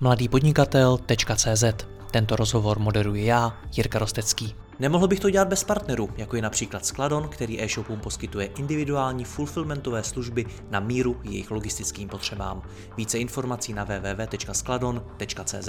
mladýpodnikatel.cz Tento rozhovor moderuji já, Jirka Rostecký. Nemohl bych to dělat bez partnerů, jako je například Skladon, který e-shopům poskytuje individuální fulfillmentové služby na míru jejich logistickým potřebám. Více informací na www.skladon.cz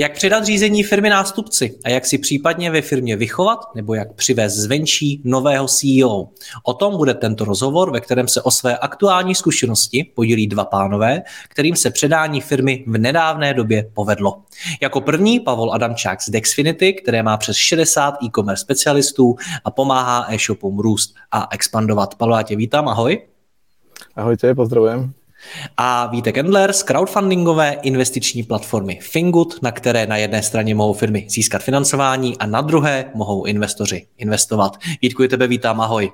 Jak předat řízení firmy nástupci a jak si případně ve firmě vychovat nebo jak přivést zvenčí nového CEO. O tom bude tento rozhovor, ve kterém se o své aktuální zkušenosti podělí dva pánové, kterým se předání firmy v nedávné době povedlo. Jako první Pavol Adamčák z Dexfinity, které má přes 60 e-commerce specialistů a pomáhá e-shopům růst a expandovat. Pavlo, já tě vítám, ahoj. Ahojte, pozdravujem a Vítek Endler z crowdfundingové investiční platformy Fingood, na které na jedné straně mohou firmy získat financování a na druhé mohou investoři investovat. Vítku, tebe vítám, ahoj.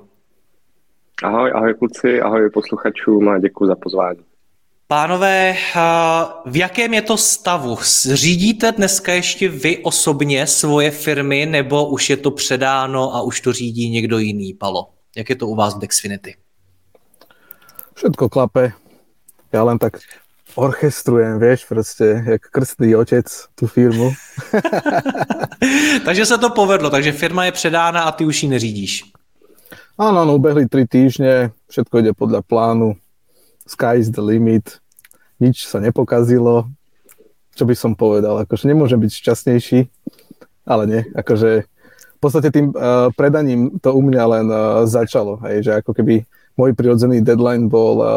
Ahoj, ahoj kluci, ahoj posluchačům a děkuji za pozvání. Pánové, v jakém je to stavu? Řídíte dneska ještě vy osobně svoje firmy, nebo už je to předáno a už to řídí někdo jiný, Palo? Jak je to u vás v Dexfinity? Všetko klape ja len tak orchestrujem, vieš, proste, jak krstný otec tu firmu. takže se to povedlo, takže firma je předána a ty už ji neřídíš. Áno, no, ubehli tri týždne, všetko ide podľa plánu, sky is the limit, nič sa nepokazilo, čo by som povedal, akože nemôžem byť šťastnejší, ale nie, akože v podstate tým uh, predaním to u mňa len uh, začalo, hej, že ako keby môj prirodzený deadline bol uh,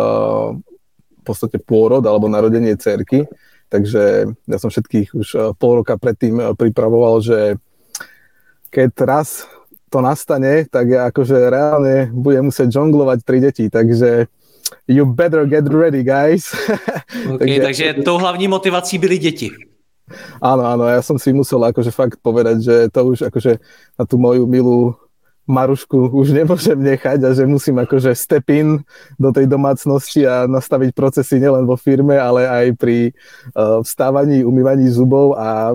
podstate pôrod alebo narodenie cerky, takže ja som všetkých už eh, pol roka predtým eh, pripravoval, že keď raz to nastane, tak ja akože reálne budem musieť žonglovať tri deti, takže you better get ready, guys. Okay, takže, takže tou hlavní motivací byly deti. Áno, áno, ja som si musel akože fakt povedať, že to už akože na tú moju milú Marušku už nemôžem nechať a že musím akože step in do tej domácnosti a nastaviť procesy nielen vo firme, ale aj pri uh, vstávaní, umývaní zubov a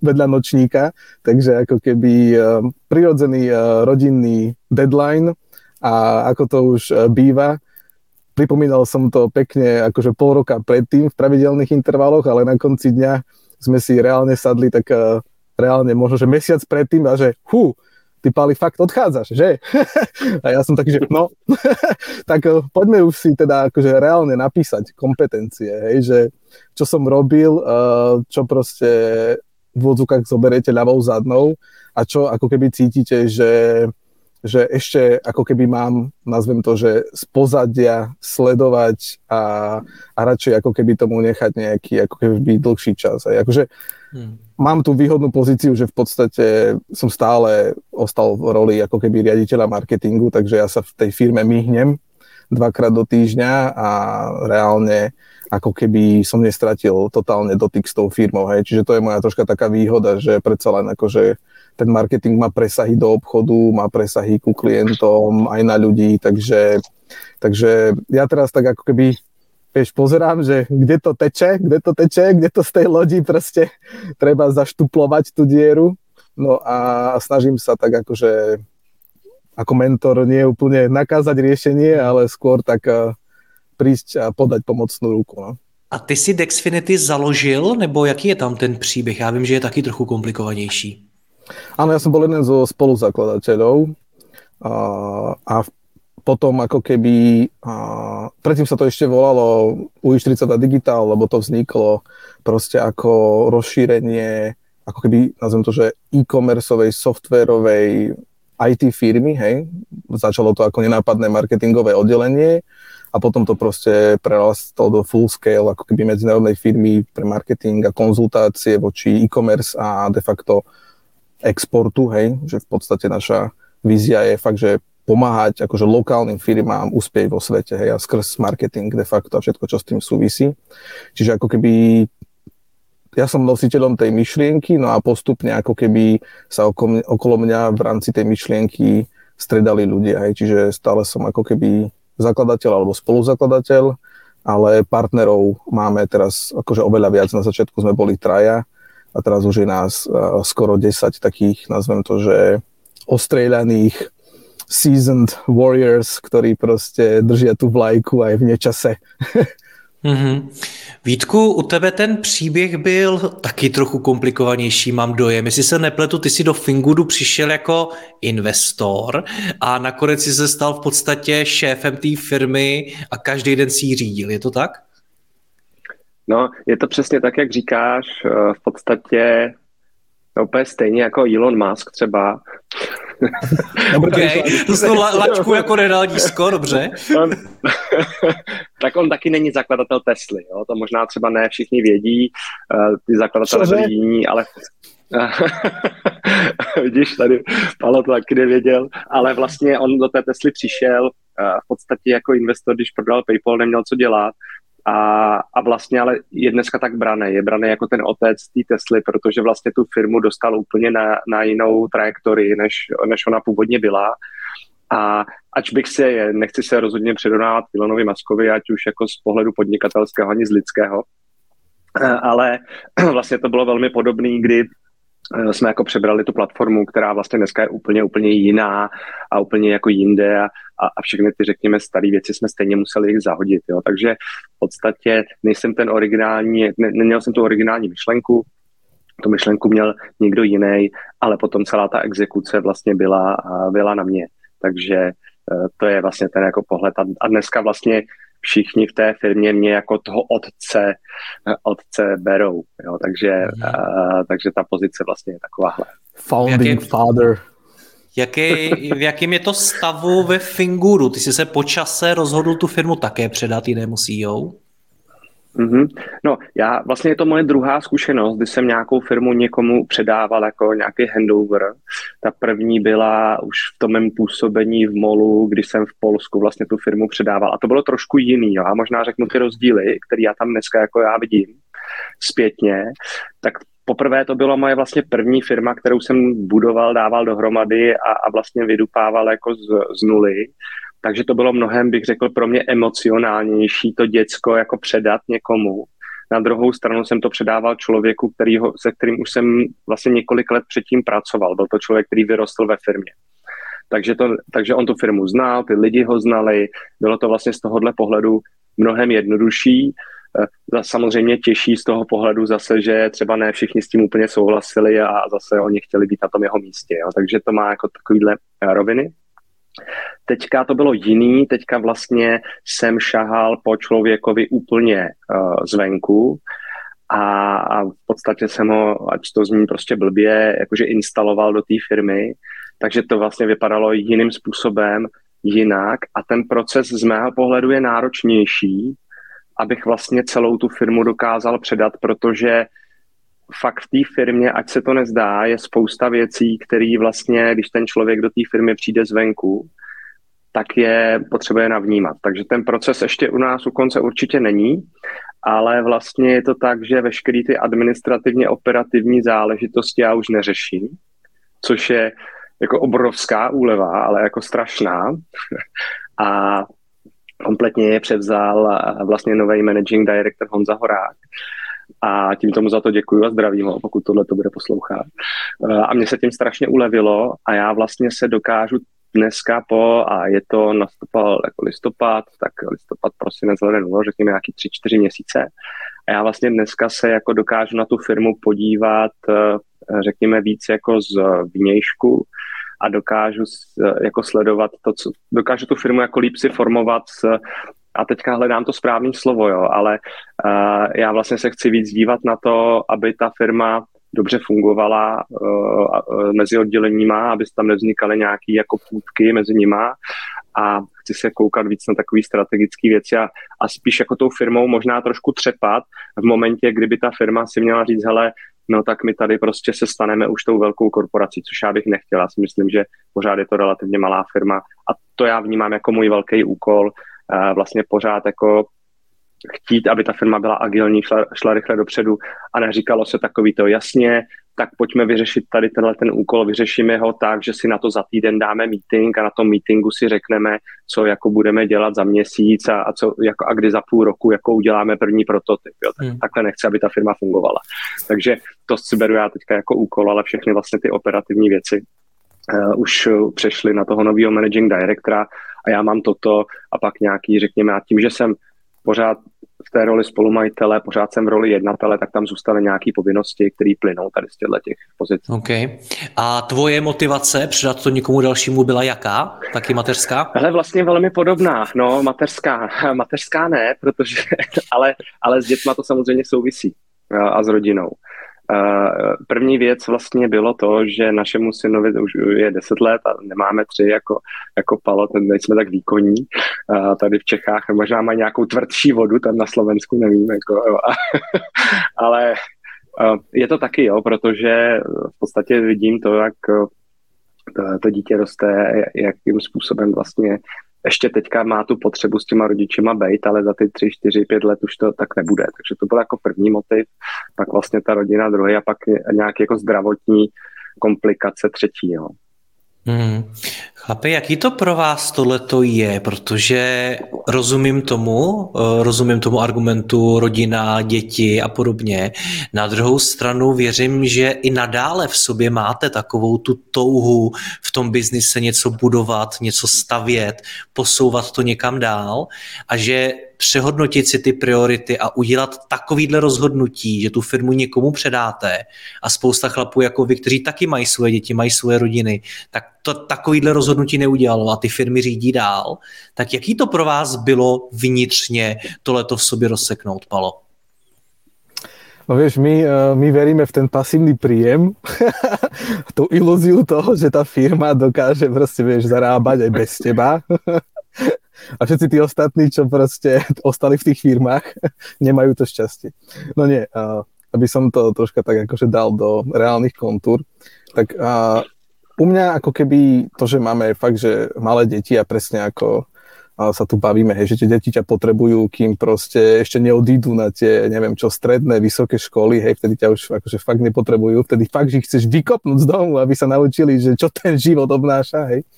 vedľa nočníka. Takže ako keby uh, prirodzený uh, rodinný deadline a ako to už uh, býva, pripomínal som to pekne akože pol roka predtým v pravidelných intervaloch, ale na konci dňa sme si reálne sadli tak uh, reálne možno, že mesiac predtým a že hú, ty Pali fakt odchádzaš, že? a ja som taký, že no, tak eh, poďme už si teda akože reálne napísať kompetencie, hej, že čo som robil, eh, čo proste v odzukách zoberiete ľavou zadnou a čo ako keby cítite, že, že ešte ako keby mám, nazvem to, že z pozadia sledovať a, a radšej ako keby tomu nechať nejaký ako keby dlhší čas. Hej. Akože Hmm. Mám tú výhodnú pozíciu, že v podstate som stále ostal v roli ako keby riaditeľa marketingu, takže ja sa v tej firme myhnem dvakrát do týždňa a reálne ako keby som nestratil totálne dotyk s tou firmou. Hej. Čiže to je moja troška taká výhoda, že predsa len akože ten marketing má presahy do obchodu, má presahy ku klientom, aj na ľudí, takže, takže ja teraz tak ako keby vieš, pozerám, že kde to teče, kde to teče, kde to z tej lodi proste treba zaštuplovať tú dieru. No a snažím sa tak akože ako mentor nie úplne nakázať riešenie, ale skôr tak eh, prísť a podať pomocnú ruku. No. A ty si Dexfinity založil, nebo jaký je tam ten příběh? Já vím, že je taky trochu komplikovanější. Áno, ja som bol jeden zo spoluzakladateľov a, a v potom ako keby, a, predtým sa to ešte volalo UI40 Digital, lebo to vzniklo proste ako rozšírenie, ako keby, nazvem to, že e-commerceovej, softwarovej IT firmy, hej, začalo to ako nenápadné marketingové oddelenie a potom to proste prerastlo do full scale, ako keby medzinárodnej firmy pre marketing a konzultácie voči e-commerce a de facto exportu, hej, že v podstate naša vízia je fakt, že pomáhať akože lokálnym firmám uspieť vo svete, hej, a skrz marketing de facto a všetko, čo s tým súvisí. Čiže ako keby ja som nositeľom tej myšlienky, no a postupne ako keby sa okolo, okolo mňa v rámci tej myšlienky stredali ľudia, hej, čiže stále som ako keby zakladateľ alebo spoluzakladateľ, ale partnerov máme teraz akože oveľa viac. Na začiatku sme boli traja a teraz už je nás uh, skoro 10 takých, nazvem to, že ostrieľaných seasoned warriors, ktorí prostě držia tu vlajku aj v nečase. Mm-hmm. Vítku, u tebe ten příběh byl taky trochu komplikovanější, mám dojem. Jestli se nepletu, ty si do Fingudu přišel jako investor a nakonec si se stal v podstatě šéfem té firmy a každý den si ji řídil, je to tak? No, je to přesně tak, jak říkáš. V podstatě No, úplně stejně jako Elon Musk třeba. Okay. to jsou la, lačku jako nedal nízko, dobře. On, tak on taky není zakladatel Tesly, jo? to možná třeba ne všichni vědí, uh, ty zakladatelé byli jiní, ale vidíš, tady Palo to taky nevěděl, ale vlastně on do té Tesly přišel uh, v podstatě jako investor, když prodal PayPal, neměl co dělat a, a vlastně ale je dneska tak braný, je braný jako ten otec té Tesly, protože vlastně tu firmu dostal úplně na, na jinou trajektorii, než, než ona původně byla. A ač bych se, nechci se rozhodně předonávat Ilonovi Maskovi, ať už jako z pohledu podnikatelského, ani z lidského, ale vlastně to bylo velmi podobné, kdy Eh, jsme jako přebrali tu platformu, která vlastně dneska je úplně, úplně jiná a úplně jako jinde a, a, a všechny ty, řekněme, staré věci jsme stejně museli jich zahodit, jo. Takže v podstatě nejsem ten originální, ne, neměl jsem tu originální myšlenku, tu myšlenku měl někdo jiný, ale potom celá ta exekuce vlastně byla, byla na mě. Takže eh, to je vlastně ten jako pohled. A dneska vlastně všichni v té firmě mě jako toho otce, otce berou. Jo? Takže, mm. uh, takže ta pozice vlastně je takováhle. Founding jaký, father. Jaký, v jakém je to stavu ve Finguru? Ty jsi se po čase rozhodl tu firmu také předat jinému CEO? Mm-hmm. No, já vlastně je to moje druhá zkušenost, kdy jsem nějakou firmu někomu předával jako nějaký handover. Ta první byla už v tom mém působení v Molu, když jsem v Polsku vlastně tu firmu předával. A to bylo trošku jiný. Jo? A možná řeknu ty rozdíly, které já tam dneska jako já vidím zpětně. Tak poprvé to byla moje vlastně první firma, kterou jsem budoval, dával dohromady a, a vlastně vydupával jako z, z nuly. Takže to bylo mnohem, bych řekl, pro mě emocionálnější to děcko jako předat někomu. Na druhou stranu jsem to předával člověku, kterýho, se kterým už jsem vlastně několik let předtím pracoval. Byl to člověk, který vyrostl ve firmě. Takže, to, takže on tu firmu znal, ty lidi ho znali, bylo to vlastně z tohohle pohledu mnohem jednodušší. Eh, samozřejmě těžší z toho pohledu zase, že třeba ne všichni s tím úplně souhlasili a zase oni chtěli být na tom jeho místě. Jo. Takže to má jako takovýhle eh, roviny. Teďka to bylo jiný, teďka vlastně jsem šahal po člověkovi úplně uh, zvenku a, a v podstatě jsem ho, ať to zní prostě blbě, jakože instaloval do té firmy, takže to vlastně vypadalo jiným způsobem, jinak a ten proces z mého pohledu je náročnější, abych vlastně celou tu firmu dokázal předat, protože fakt v té firmě, ať se to nezdá, je spousta věcí, které vlastně, když ten člověk do té firmy přijde zvenku, tak je potřebuje navnímat. Takže ten proces ještě u nás u konce určitě není, ale vlastně je to tak, že veškeré ty administrativně operativní záležitosti já už neřeším, což je jako obrovská úleva, ale jako strašná. A kompletně je převzal vlastně nový managing director Honza Horák, a tím tomu za to děkuji a zdravím ho, pokud tohle to bude poslouchat. Eh, a mě se tím strašně ulevilo a já vlastně se dokážu dneska po, a je to nastupal jako listopad, tak listopad, prosinec, leden, no, řekněme nějaký tři, čtyři měsíce. A já vlastně dneska se jako dokážu na tu firmu podívat, eh, řekněme víc jako z vnějšku a dokážu jako sledovat to, co, dokážu tu firmu jako líp si formovat a teďka hledám to správné slovo, jo, ale uh, já vlastně se chci víc dívat na to, aby ta firma dobře fungovala uh, mezi odděleníma, aby tam nevznikaly nějaké jako půdky mezi nima a chci se koukat víc na takové strategické věci a, a spíš jako tou firmou možná trošku třepat v momentě, kdyby ta firma si měla říct, hele, no tak my tady prostě se staneme už tou velkou korporací, což já bych nechtěla. Já si myslím, že pořád je to relativně malá firma a to já vnímám jako můj velký úkol, vlastně pořád jako chtít, aby ta firma byla agilní, šla, šla rychle dopředu a neříkalo se takový to jasně, tak pojďme vyřešit tady tenhle ten úkol, vyřešíme ho tak, že si na to za týden dáme meeting a na tom meetingu si řekneme, co jako budeme dělat za měsíc a, a, co, jako, a kdy za půl roku jako uděláme první prototyp. Jo. Tak, hmm. Takhle nechci, aby ta firma fungovala. Takže to si beru já teďka jako úkol, ale všechny vlastně ty operativní věci uh, už přešly na toho nového managing directora a já mám toto a pak nějaký, řekněme, a tím, že jsem pořád v té roli spolumajitele, pořád jsem v roli jednatele, tak tam zůstaly nějaké povinnosti, které plynou tady z těchto těch pozic. OK. A tvoje motivace předat to někomu dalšímu byla jaká? Taky mateřská? Ale vlastně velmi podobná. No, mateřská. Mateřská ne, protože, ale, ale s dětma to samozřejmě souvisí a s rodinou. První věc vlastně bylo to, že našemu synovi už je 10 let a nemáme tři jako, jako palo, ten nejsme tak výkonní. Tady v Čechách možná má nějakou tvrdší vodu, tam na Slovensku nevím, jako, jo. ale je to taky, jo, protože v podstatě vidím to, jak to, to dítě roste, jakým způsobem vlastně ještě teďka má tu potřebu s těma rodičima být, ale za ty tři, čtyři, pět let už to tak nebude. Takže to byl jako první motiv, pak vlastně ta rodina druhý a pak nějaké jako zdravotní komplikace třetí. Jo. Hmm. Chlapi, jaký to pro vás tohleto je? Protože rozumím tomu, eh, rozumím tomu argumentu rodina, děti a podobně. Na druhou stranu věřím, že i nadále v sobě máte takovou tu touhu v tom biznise něco budovat, něco stavět, posouvat to někam dál a že přehodnotit si ty priority a udělat takovýhle rozhodnutí, že tu firmu někomu předáte a spousta chlapů jako vy, kteří taky mají svoje děti, mají svoje rodiny, tak to takovýhle rozhodnutí neudělalo a ty firmy řídí dál, tak jaký to pro vás bylo vnitřně tohleto v sobě rozseknout, Palo? No vieš, my, eh, my veríme v ten pasívny príjem, tú ilúziu toho, že tá firma dokáže proste, vieš, zarábať aj bez teba. a všetci tí ostatní, čo proste ostali v tých firmách, nemajú to šťastie. No nie, aby som to troška tak akože dal do reálnych kontúr, tak u mňa ako keby to, že máme fakt, že malé deti a presne ako sa tu bavíme, hej, že tie deti ťa potrebujú, kým proste ešte neodídu na tie, neviem čo, stredné, vysoké školy, hej, vtedy ťa už akože fakt nepotrebujú, vtedy fakt, že ich chceš vykopnúť z domu, aby sa naučili, že čo ten život obnáša, hej.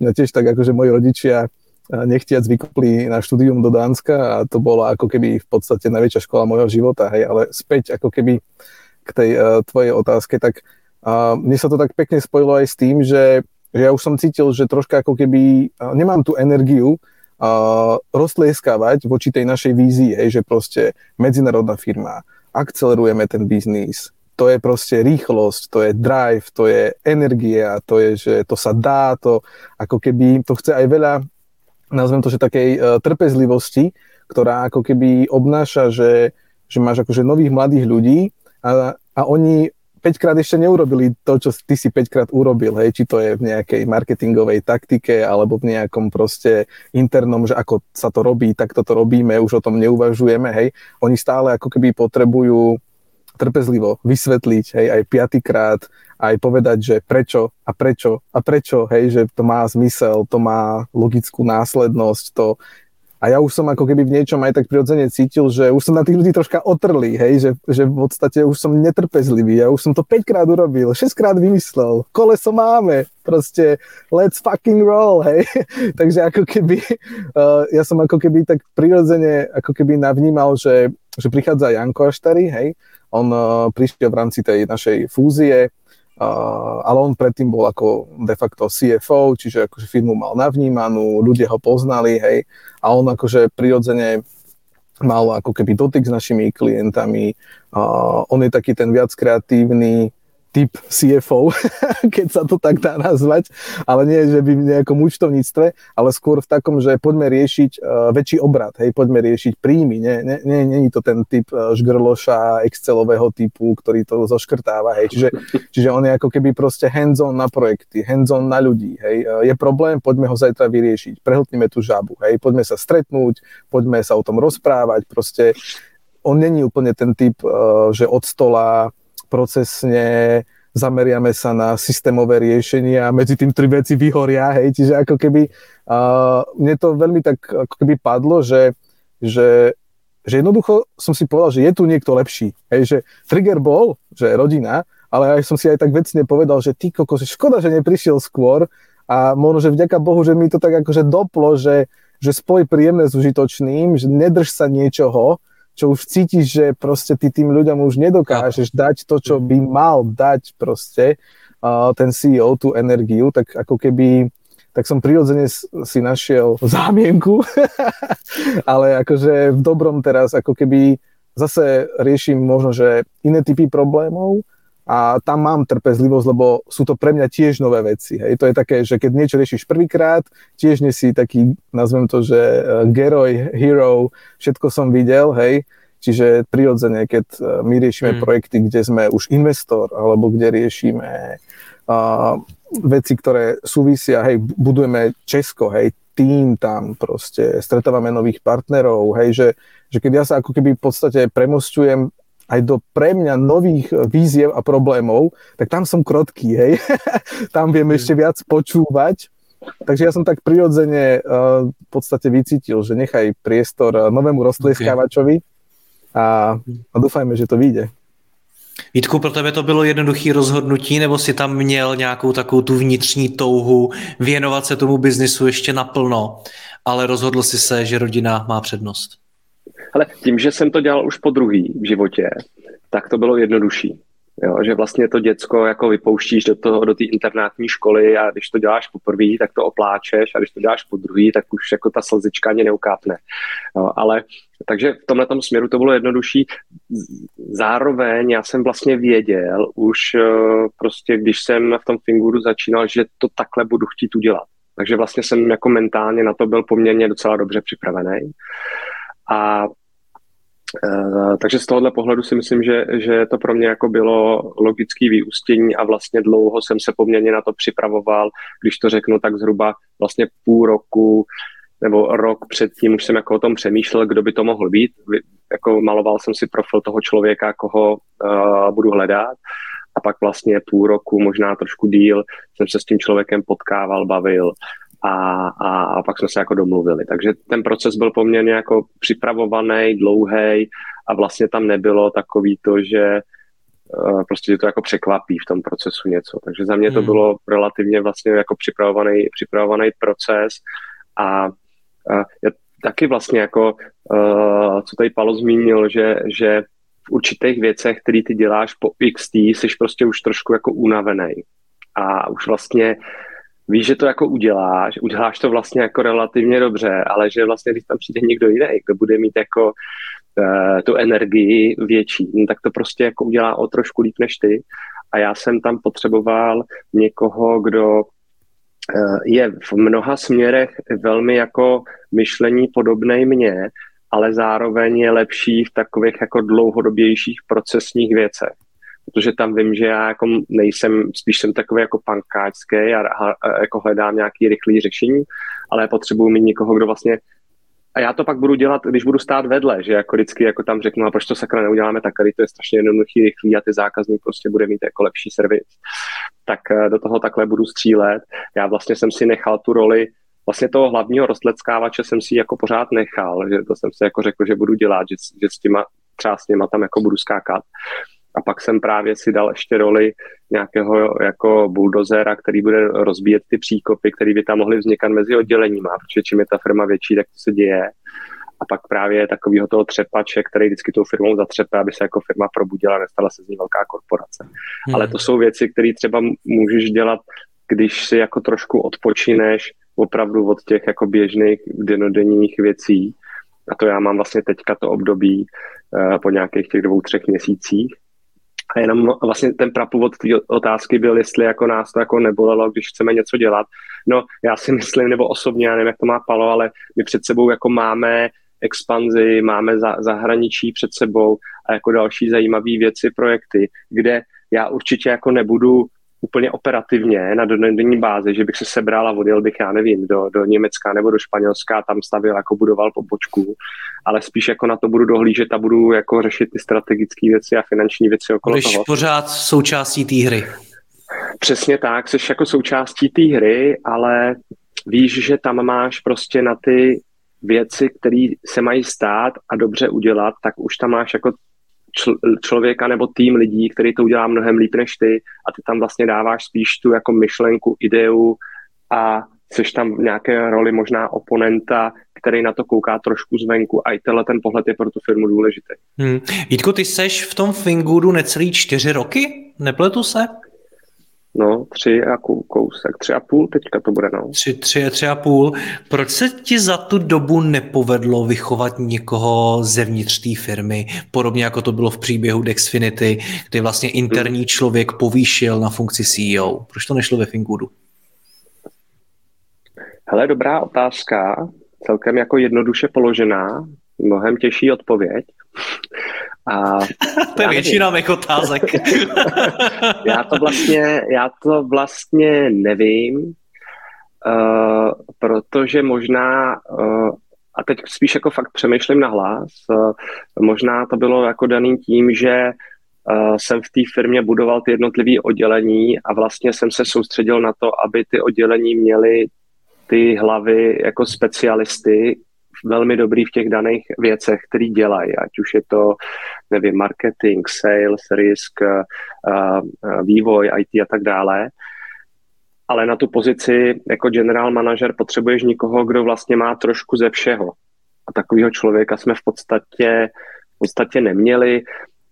No tiež tak akože moji rodičia nechtiac vykopli na štúdium do Dánska a to bola ako keby v podstate najväčšia škola môjho života, hej, ale späť ako keby k tej uh, tvojej otázke, tak uh, mne sa to tak pekne spojilo aj s tým, že, že ja už som cítil, že troška ako keby uh, nemám tú energiu uh, roztlieskavať voči tej našej vízii, hej, že proste medzinárodná firma, akcelerujeme ten biznis, to je proste rýchlosť, to je drive, to je energia, to je, že to sa dá, to ako keby, to chce aj veľa nazvem to, že takej uh, trpezlivosti, ktorá ako keby obnáša, že, že máš akože nových mladých ľudí a, a oni 5 krát ešte neurobili to, čo ty si 5 krát urobil, hej, či to je v nejakej marketingovej taktike alebo v nejakom proste internom, že ako sa to robí, tak toto robíme, už o tom neuvažujeme, hej. Oni stále ako keby potrebujú trpezlivo vysvetliť, hej, aj piatýkrát, aj povedať, že prečo a prečo a prečo, hej, že to má zmysel, to má logickú následnosť, to a ja už som ako keby v niečom aj tak prirodzene cítil, že už som na tých ľudí troška otrlý, hej, že, že v podstate už som netrpezlivý, ja už som to 5 krát urobil, 6 krát vymyslel, koleso máme, proste let's fucking roll, hej. Takže ako keby, uh, ja som ako keby tak prirodzene ako keby navnímal, že, že prichádza Janko Aštari, hej, on uh, prišiel v rámci tej našej fúzie, uh, ale on predtým bol ako de facto CFO, čiže akože firmu mal navnímanú, ľudia ho poznali, hej, a on akože prirodzene mal ako keby dotyk s našimi klientami, uh, on je taký ten viac kreatívny, typ CFO, keď sa to tak dá nazvať, ale nie, že by v nejakom účtovníctve, ale skôr v takom, že poďme riešiť uh, väčší obrad, hej, poďme riešiť príjmy, nie, nie, nie, nie je to ten typ uh, žgrloša, excelového typu, ktorý to zoškrtáva, hej, čiže, čiže on je ako keby proste hands-on na projekty, hands-on na ľudí, hej, uh, je problém, poďme ho zajtra vyriešiť, prehltnime tú žabu, hej, poďme sa stretnúť, poďme sa o tom rozprávať, proste on není úplne ten typ, že od stola procesne, zameriame sa na systémové riešenia a medzi tým tri veci vyhoria, hej, čiže ako keby uh, mne to veľmi tak ako keby padlo, že, že, že jednoducho som si povedal, že je tu niekto lepší, hej, že trigger bol, že rodina, ale aj som si aj tak vecne povedal, že ty koko, že škoda, že neprišiel skôr a možno, že vďaka Bohu, že mi to tak akože doplo, že, že spoj príjemné s užitočným, že nedrž sa niečoho, čo už cítiš, že proste ty tým ľuďom už nedokážeš dať to, čo by mal dať proste uh, ten CEO, tú energiu, tak ako keby tak som prirodzene si našiel zámienku, ale akože v dobrom teraz ako keby zase riešim možno, že iné typy problémov a tam mám trpezlivosť, lebo sú to pre mňa tiež nové veci. Hej. To je také, že keď niečo riešiš prvýkrát, tiež nie si taký, nazvem to, že uh, geroj, hero, všetko som videl, hej, Čiže prirodzene, keď e, my riešime mm. projekty, kde sme už investor, alebo kde riešime uh, veci, ktoré súvisia, hej, budujeme Česko, hej, tým tam proste, stretávame nových partnerov, hej, že, že keď ja sa ako keby v podstate premostujem aj do pre mňa nových víziev a problémov, tak tam som krotký, hej. tam viem mm. ešte viac počúvať. Takže ja som tak prirodzene uh, v podstate vycítil, že nechaj priestor novému roztlieskávačovi, a, a doufajme, že to vyjde. Vítku, pro tebe to bylo jednoduché rozhodnutí, nebo si tam měl nějakou takovou tu vnitřní touhu věnovat se tomu biznisu ještě naplno, ale rozhodl si se, že rodina má přednost? Ale tím, že jsem to dělal už po druhý v životě, tak to bylo jednodušší. Jo, že vlastně to děcko jako vypouštíš do toho, do té internátní školy a když to děláš poprvé, tak to opláčeš a když to děláš po druhý, tak už jako ta slzička ani neukápne. Jo, ale takže v tomhle směru to bylo jednodušší. Zároveň já jsem vlastně věděl už eh, prostě, když jsem v tom Finguru začínal, že to takhle budu chtít udělat. Takže vlastně jsem jako mentálně na to byl poměrně docela dobře připravený. A takže z tohohle pohledu si myslím, že, že to pro mě jako bylo logické vyústění a vlastně dlouho jsem se poměrně na to připravoval, když to řeknu tak zhruba vlastně půl roku nebo rok předtím už jsem jako o tom přemýšlel, kdo by to mohl být. Jako maloval jsem si profil toho člověka, koho uh, budu hledat. A pak vlastně půl roku, možná trošku díl, jsem se s tím člověkem potkával, bavil a, a, a pak jsme se jako domluvili. Takže ten proces byl poměrně jako připravovaný, dlouhý a vlastně tam nebylo takový to, že uh, prostě to jako překvapí v tom procesu něco. Takže za mě to hmm. bylo relativně vlastně jako připravovaný, připravovaný proces a uh, já taky vlastně jako, uh, co tady Palo zmínil, že, že v určitých věcech, které ty děláš po XT, jsi prostě už trošku jako unavený. A už vlastně víš, že to jako uděláš, uděláš to vlastně jako relativně dobře, ale že vlastně, když tam přijde někdo jiný, kdo bude mít jako uh, tu energii větší, no, tak to prostě jako udělá o trošku líp než ty. A já jsem tam potřeboval někoho, kdo uh, je v mnoha směrech velmi jako myšlení podobné mně, ale zároveň je lepší v takových jako dlouhodobějších procesních věcech protože tam vím, že já jako nejsem, spíš jsem takový jako pankáčský a, a, a jako hledám nějaký rychlý řešení, ale potřebuji mít někoho, kdo vlastně a já to pak budu dělat, když budu stát vedle, že jako vždycky jako tam řeknu, a proč to sakra neuděláme tak, tady to je strašně jednoduchý, rychlý a ty zákazník prostě bude mít jako lepší servis. Tak eh, do toho takhle budu střílet. Já vlastně jsem si nechal tu roli vlastně toho hlavního rostleckávače jsem si jako pořád nechal, že to jsem si jako řekl, že budu dělat, že, že s těma třeba s těma tam jako budu skákat. A pak jsem právě si dal ještě roli nějakého jako buldozera, který bude rozbíjet ty příkopy, které by tam mohly vznikat mezi odděleníma, protože čím je ta firma větší, tak to se děje. A pak právě takového toho třepače, který vždycky tou firmou zatřepe, aby se jako firma probudila, nestala se z ní velká korporace. Hmm. Ale to jsou věci, které třeba můžeš dělat, když si jako trošku odpočineš opravdu od těch jako běžných denodenních věcí. A to já mám vlastně teďka to období uh, po nějakých těch dvou, třech měsících, a jenom vlastně ten prapůvod té otázky byl, jestli jako nás to jako nebolelo, když chceme něco dělat. No, já si myslím, nebo osobně, já nevím, jak to má Palo, ale my před sebou jako máme expanzi, máme za, zahraničí před sebou a jako další zajímavé věci, projekty, kde já určitě jako nebudu úplně operativně na denní bázi, že bych se sebral a odjel bych, já nevím, do, do Německa nebo do Španělska, tam stavil, jako budoval pobočku, ale spíš jako na to budu dohlížet a budu jako řešit ty strategické věci a finanční věci okolo Budeš toho. pořád součástí té hry. Přesně tak, jsi jako součástí té hry, ale víš, že tam máš prostě na ty věci, které se mají stát a dobře udělat, tak už tam máš jako čl- člověka nebo tým lidí, který to udělá mnohem líp než ty a ty tam vlastně dáváš spíš tu jako myšlenku, ideu a jsi tam v nějaké roli možná oponenta, který na to kouká trošku zvenku a i tenhle ten pohled je pro tu firmu důležitý. Hmm. Vítko, ty seš v tom Fingudu necelý čtyři roky? Nepletu se? No, tři a kousek, tři a půl teďka to bude, no. Tři, tři, tři a půl. Proč se ti za tu dobu nepovedlo vychovat někoho zevnitř té firmy, podobně jako to bylo v příběhu Dexfinity, kdy vlastně interní hmm. člověk povýšil na funkci CEO? Proč to nešlo ve Fingudu? Hele, dobrá otázka, celkem jako jednoduše položená, mnohem těžší odpověď. A to je většina mých otázek. já, to vlastně, já to vlastně nevím, uh, protože možná, uh, a teď spíš jako fakt přemýšlím na hlas, uh, možná to bylo jako daný tím, že uh, jsem v té firmě budoval ty jednotlivé oddělení a vlastně jsem se soustředil na to, aby ty oddělení měly ty hlavy jako specialisty, velmi dobrý v těch daných věcech, který dělají, ať už je to, nevím, marketing, sales, risk, vývoj, IT a tak dále. Ale na tu pozici jako general manager potřebuješ někoho, kdo vlastně má trošku ze všeho. A takového člověka jsme v podstatě, v podstatě neměli.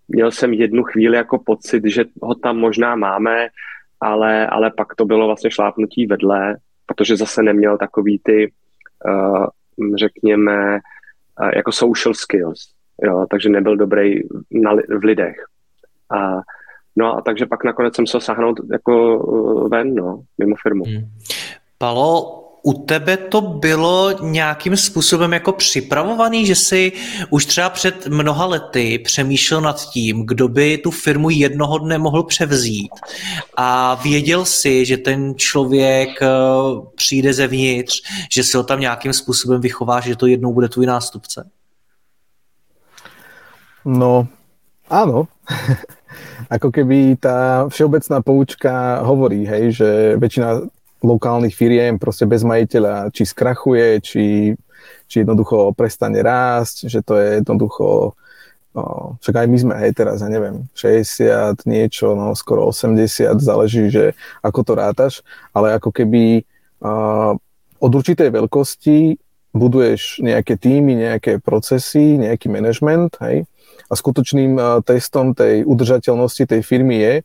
Měl jsem jednu chvíli jako pocit, že ho tam možná máme, ale, ale pak to bylo vlastně šlápnutí vedle, protože zase neměl takový ty uh, řekněme, jako social skills, jo, takže nebyl dobrý na, v lidech. A, no a takže pak nakonec jsem se sahnout jako uh, ven, no, mimo firmu. Hmm. Palo, u tebe to bylo nějakým způsobem jako připravovaný, že jsi už třeba před mnoha lety přemýšlel nad tím, kdo by tu firmu jednoho dne mohl převzít a věděl si, že ten člověk eh, přijde zevnitř, že si ho tam nějakým způsobem vychováš, že to jednou bude tvůj nástupce? No, áno. Ako keby tá všeobecná poučka hovorí, hej, že väčšina lokálnych firiem proste bez majiteľa či skrachuje, či, či jednoducho prestane rásť, že to je jednoducho No, však aj my sme, hej, teraz, ja neviem, 60, niečo, no, skoro 80, záleží, že ako to rátaš, ale ako keby uh, od určitej veľkosti buduješ nejaké týmy, nejaké procesy, nejaký management, hej, a skutočným uh, testom tej udržateľnosti tej firmy je,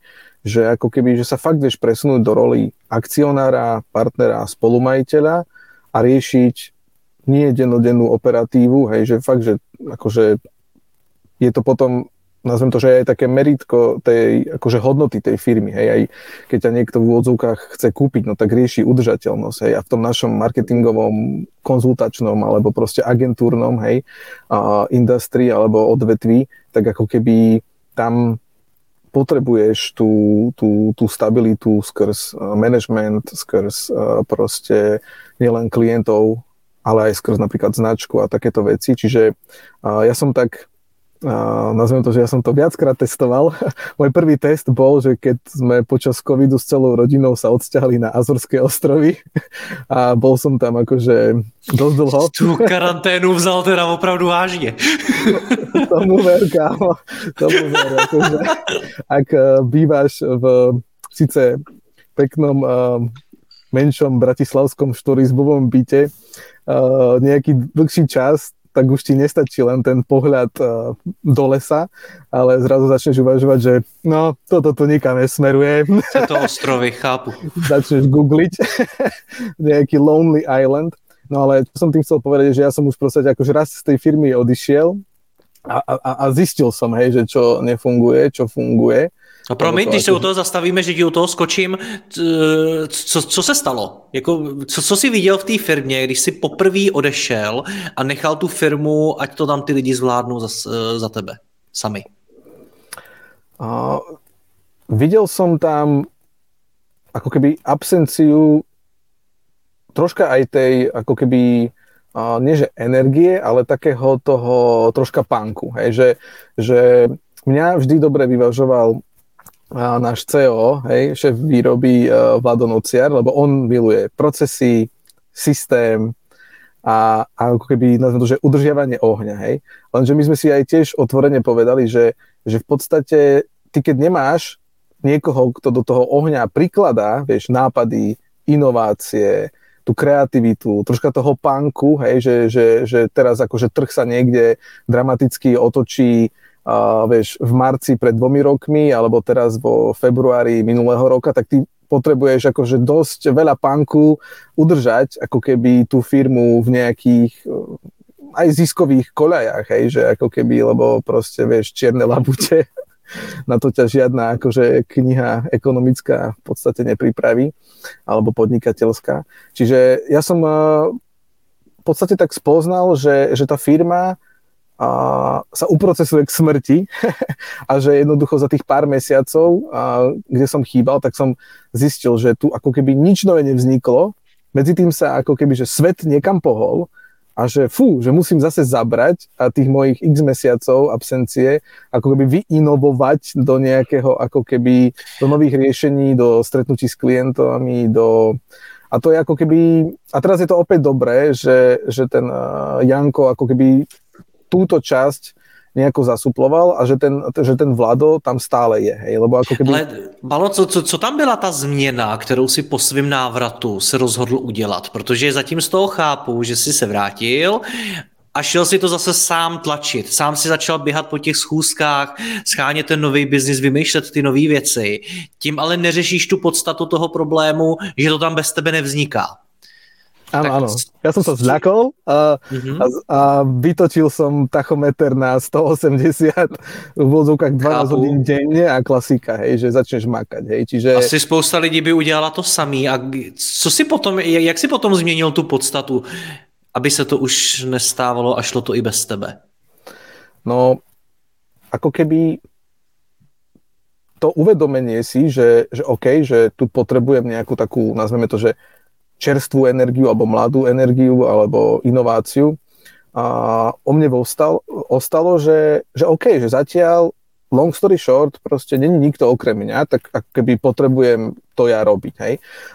že ako keby, že sa fakt vieš presunúť do roli akcionára, partnera, spolumajiteľa a riešiť nie dennodennú operatívu, hej, že fakt, že akože je to potom, nazvem to, že aj také meritko tej akože hodnoty tej firmy, hej, aj keď ťa niekto v úvodzovkách chce kúpiť, no tak rieši udržateľnosť, hej, a v tom našom marketingovom, konzultačnom alebo proste agentúrnom, hej, a industrii alebo odvetví, tak ako keby tam potrebuješ tú, tú, tú stabilitu skrz eh, management, skrz proste nielen klientov, ale aj skrz napríklad značku a takéto veci. Čiže uh, ja som tak Uh, nazvem to, že ja som to viackrát testoval. Môj prvý test bol, že keď sme počas covidu s celou rodinou sa odsťahli na Azorské ostrovy a bol som tam akože dosť dlho. Tu karanténu vzal teda opravdu vážne. tomu ver, kámo. Tomu ver, akože, ak uh, bývaš v síce peknom uh, menšom bratislavskom štorizbovom byte uh, nejaký dlhší čas, tak už ti nestačí len ten pohľad uh, do lesa, ale zrazu začneš uvažovať, že no, toto tu nikam nesmeruje. Sú to ostrovy, chápu. začneš googliť nejaký Lonely Island. No ale čo som tým chcel povedať, že ja som už proste akože raz z tej firmy odišiel a, a, a zistil som, hej, že čo nefunguje, čo funguje No promiň, když se u toho zastavíme, že ti u toho skočím, co, co se stalo? Jako, co, co jsi viděl v té firmě, když jsi poprvé odešel a nechal tu firmu, ať to tam ty lidi zvládnou za, za tebe sami? Uh, viděl jsem tam ako keby absenciu troška aj tej ako keby uh, nie že energie, ale takého toho troška panku, hej, že, že mňa vždy dobre vyvažoval náš CEO, hej, šéf výroby uh, Vlado Nociar, lebo on miluje procesy, systém a, a ako keby, nazvem to, že udržiavanie ohňa, hej. Lenže my sme si aj tiež otvorene povedali, že, že v podstate ty keď nemáš niekoho, kto do toho ohňa prikladá, vieš, nápady, inovácie, tú kreativitu, troška toho punku, hej, že, že, že teraz akože trh sa niekde dramaticky otočí uh, vieš, v marci pred dvomi rokmi alebo teraz vo februári minulého roka, tak ty potrebuješ akože dosť veľa panku udržať ako keby tú firmu v nejakých aj ziskových koľajách, hej, že ako keby, lebo proste, vieš, čierne labute na to ťa žiadna akože kniha ekonomická v podstate nepripraví, alebo podnikateľská. Čiže ja som v podstate tak spoznal, že, že tá firma a sa uprocesuje k smrti a že jednoducho za tých pár mesiacov, a, kde som chýbal, tak som zistil, že tu ako keby nič nové nevzniklo, medzi tým sa ako keby, že svet niekam pohol a že fú, že musím zase zabrať a tých mojich x mesiacov absencie ako keby vyinovovať do nejakého ako keby do nových riešení, do stretnutí s klientami, do a to je ako keby, a teraz je to opäť dobré, že, že ten Janko ako keby túto časť nejako zasuploval a že ten, že ten Vlado tam stále je. Hej? Lebo ako keby... Ale Balo, co, co, co tam byla ta změna, kterou si po svém návratu se rozhodl udělat? Protože zatím z toho chápu, že si se vrátil a šel si to zase sám tlačit. Sám si začal běhat po těch schůzkách, schánět ten nový biznis, vymýšlet ty nové věci. Tím ale neřešíš tu podstatu toho problému, že to tam bez tebe nevzniká. Áno, áno. Ja som sa zľakol a, uh-huh. a, a vytočil som tachometer na 180 v vozovkách 12 hodín denne a klasika, hej, že začneš makať, hej, čiže... Asi spousta lidí by udělala to samý a co si potom, jak si potom změnil tu podstatu, aby se to už nestávalo a šlo to i bez tebe? No, ako keby to uvedomenie si, že, že OK, že tu potrebujem nejakú takú, nazveme to, že čerstvú energiu alebo mladú energiu alebo inováciu. A o mne ostal, ostalo, že, že OK, že zatiaľ long story short, proste není nikto okrem mňa, tak ako keby potrebujem to ja robiť. Hej?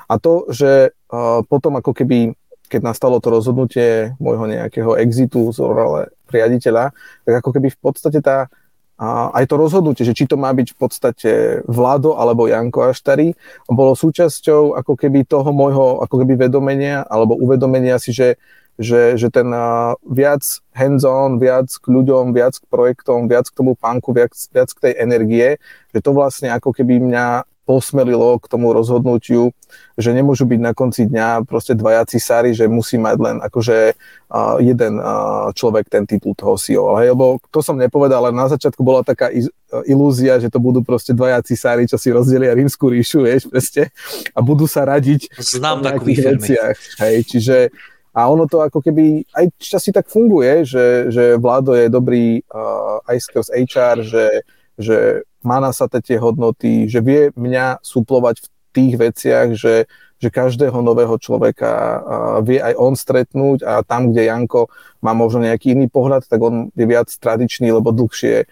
A to, že uh, potom ako keby, keď nastalo to rozhodnutie môjho nejakého exitu z role riaditeľa, tak ako keby v podstate tá, a aj to rozhodnutie, že či to má byť v podstate Vlado alebo Janko Aštari, bolo súčasťou ako keby toho môjho ako keby vedomenia alebo uvedomenia si, že, že, že ten viac hands-on, viac k ľuďom, viac k projektom, viac k tomu punku, viac, viac k tej energie, že to vlastne ako keby mňa posmelilo k tomu rozhodnutiu, že nemôžu byť na konci dňa proste dvaja cisári, že musí mať len akože uh, jeden uh, človek ten titul toho CEO. Hej, lebo to som nepovedal, ale na začiatku bola taká iz, ilúzia, že to budú proste dvaja cisári, čo si rozdelia rímsku ríšu, vieš, proste, a budú sa radiť Znám v nejakých veciach. Hej, čiže a ono to ako keby aj časí tak funguje, že, že vládo je dobrý uh, aj skrz HR, že, že má na sa tie hodnoty, že vie mňa suplovať v tých veciach, že, že každého nového človeka vie aj on stretnúť a tam, kde Janko má možno nejaký iný pohľad, tak on je viac tradičný, lebo dlhšie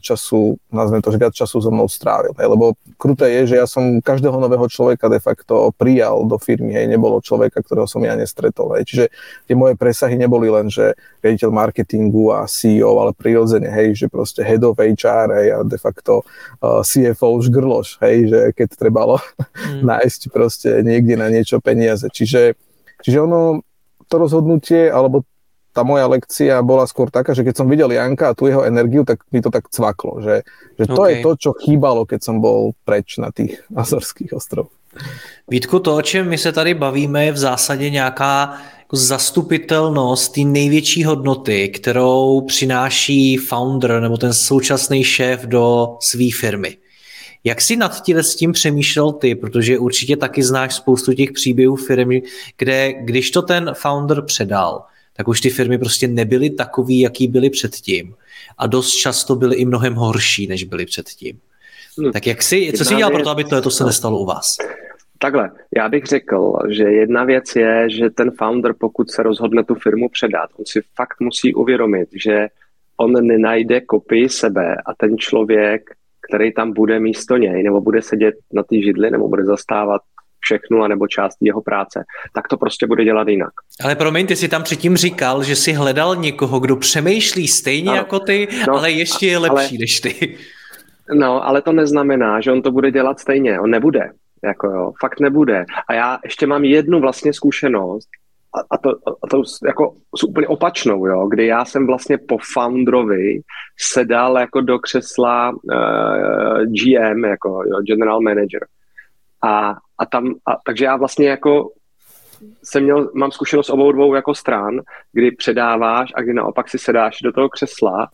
času, nazvem to, že viac času so mnou strávil. Hej. Lebo kruté je, že ja som každého nového človeka de facto prijal do firmy, hej, nebolo človeka, ktorého som ja nestretol. Hej. Čiže tie moje presahy neboli len, že riaditeľ marketingu a CEO, ale prirodzene, hej, že proste head of HR hej, a de facto uh, CFO žgrloš, hej, že keď trebalo mm. nájsť proste niekde na niečo peniaze. Čiže, čiže ono, to rozhodnutie, alebo tá moja lekcia bola skôr taká, že keď som videl Janka a tu jeho energiu, tak mi to tak cvaklo, že, že to okay. je to, čo chýbalo, keď som bol preč na tých Azorských ostrovoch. Vítku, to, o čem my se tady bavíme, je v zásadě nějaká jako zastupitelnost té největší hodnoty, kterou přináší founder nebo ten současný šéf do své firmy. Jak si nad tím s tím přemýšlel ty, protože určitě taky znáš spoustu těch příběhů firmy, kde když to ten founder předal, tak už ty firmy prostě nebyly takový, jaký byly předtím. A dost často byly i mnohem horší, než byly předtím. Hmm. Tak jak si, co jsi dělal pro to, aby to, to se nestalo u vás? Takhle, já bych řekl, že jedna věc je, že ten founder, pokud se rozhodne tu firmu předat, on si fakt musí uvědomit, že on nenajde kopii sebe a ten člověk, který tam bude místo něj, nebo bude sedět na té židli, nebo bude zastávat všechnu, nebo část jeho práce, tak to prostě bude dělat jinak. Ale promiň, ty jsi tam předtím říkal, že jsi hledal někoho, kdo přemýšlí stejně ano. jako ty, no, ale ještě je lepší ale, než ty. No, ale to neznamená, že on to bude dělat stejně. On nebude. Jako jo, fakt nebude. A já ještě mám jednu vlastně zkušenost, a, a to, a to jako s úplně opačnou, jo, kdy já jsem vlastně po founderovi sedal jako do křesla uh, eh, GM, jako jo, general manager. A, a tam, a, takže já vlastně jako jsem měl, mám zkušenost obou dvou jako stran, kdy předáváš a kdy naopak si sedáš do toho křesla.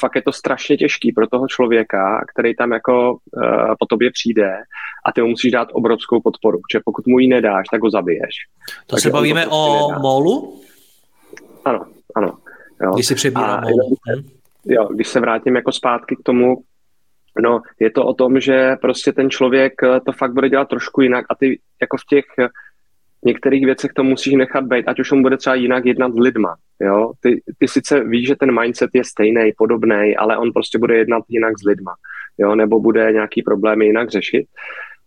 Fakt je to strašně těžký pro toho člověka, který tam jako uh, po tobě přijde a ty mu musíš dát obrovskou podporu, protože pokud mu ji nedáš, tak ho zabiješ. To Takže se bavíme to prostě o nedá. molu? Ano, ano. Jo. Když si přebírá molu. Když, jo, když se vrátím jako zpátky k tomu, no je to o tom, že prostě ten člověk eh, to fakt bude dělat trošku jinak a ty jako v těch některých věcech to musíš nechat být, ať už on bude třeba jinak jednat s lidma. Jo? Ty, ty sice víš, že ten mindset je stejný, podobný, ale on prostě bude jednat jinak s lidma. Jo? Nebo bude nějaký problémy jinak řešit.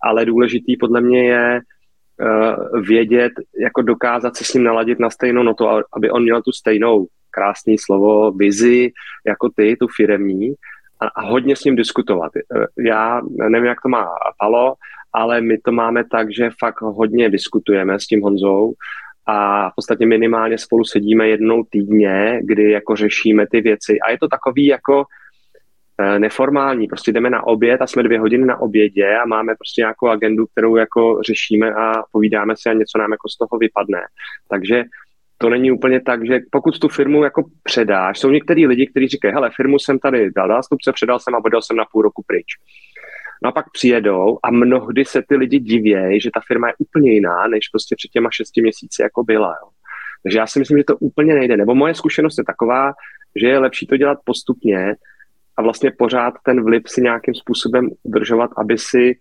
Ale důležitý podle mě je uh, vědět, jako dokázat se s ním naladit na stejnou notu, aby on měl tu stejnou krásný slovo, vizi, jako ty, tu firemní, a, a hodně s ním diskutovat. Eh, já nevím, jak to má Palo, ale my to máme tak, že fakt hodně diskutujeme s tím Honzou a v podstatě minimálně spolu sedíme jednou týdně, kdy jako řešíme ty věci a je to takový jako eh, neformální, prostě jdeme na oběd a jsme dvě hodiny na obědě a máme prostě nějakou agendu, kterou jako řešíme a povídáme si a něco nám jako z toho vypadne. Takže to není úplně tak, že pokud tu firmu jako předáš, jsou některý lidi, kteří říkají, hele, firmu jsem tady dal nástupce, předal jsem a odjel jsem na půl roku pryč. No a pak přijedou a mnohdy se ty lidi divějí, že ta firma je úplně jiná, než prostě před těma šesti měsíci jako byla. Jo. Takže já si myslím, že to úplně nejde. Nebo moje zkušenost je taková, že je lepší to dělat postupně a vlastně pořád ten vliv si nějakým způsobem udržovat, aby si,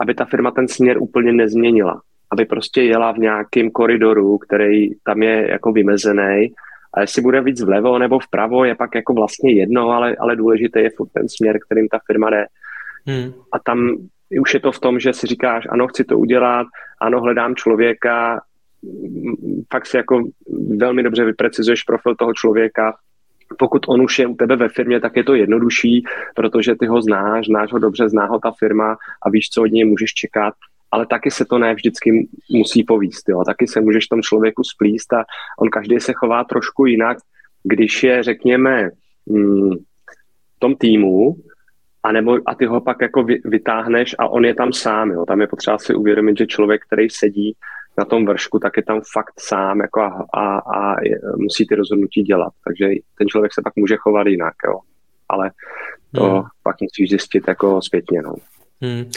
aby ta firma ten směr úplně nezměnila. Aby prostě jela v nějakém koridoru, který tam je jako vymezený a jestli bude víc vlevo nebo vpravo, je pak jako vlastně jedno, ale, ale důležité je furt ten směr, kterým ta firma jde. Hmm. A tam už je to v tom, že si říkáš, ano, chci to udělat, ano, hledám člověka, fakt si jako velmi dobře vyprecizuješ profil toho člověka, pokud on už je u tebe ve firmě, tak je to jednodušší, protože ty ho znáš, znáš ho dobře, zná ho ta firma a víš, co od něj můžeš čekat, ale taky se to ne vždycky musí povíst, jo. taky se můžeš tomu člověku splíst a on každý se chová trošku jinak, když je, řekněme, mm, v tom týmu, a, nebo, a ty ho pak jako vytáhneš a on je tam sám. Jo. Tam je potřeba si uvědomit, že člověk, který sedí na tom vršku, tak je tam fakt sám jako a, a, a je, musí ty rozhodnutí dělat. Takže ten člověk se pak může chovat jinak. Jo. Ale to hmm. pak musíš zjistit jako zpětně. No. Hmm.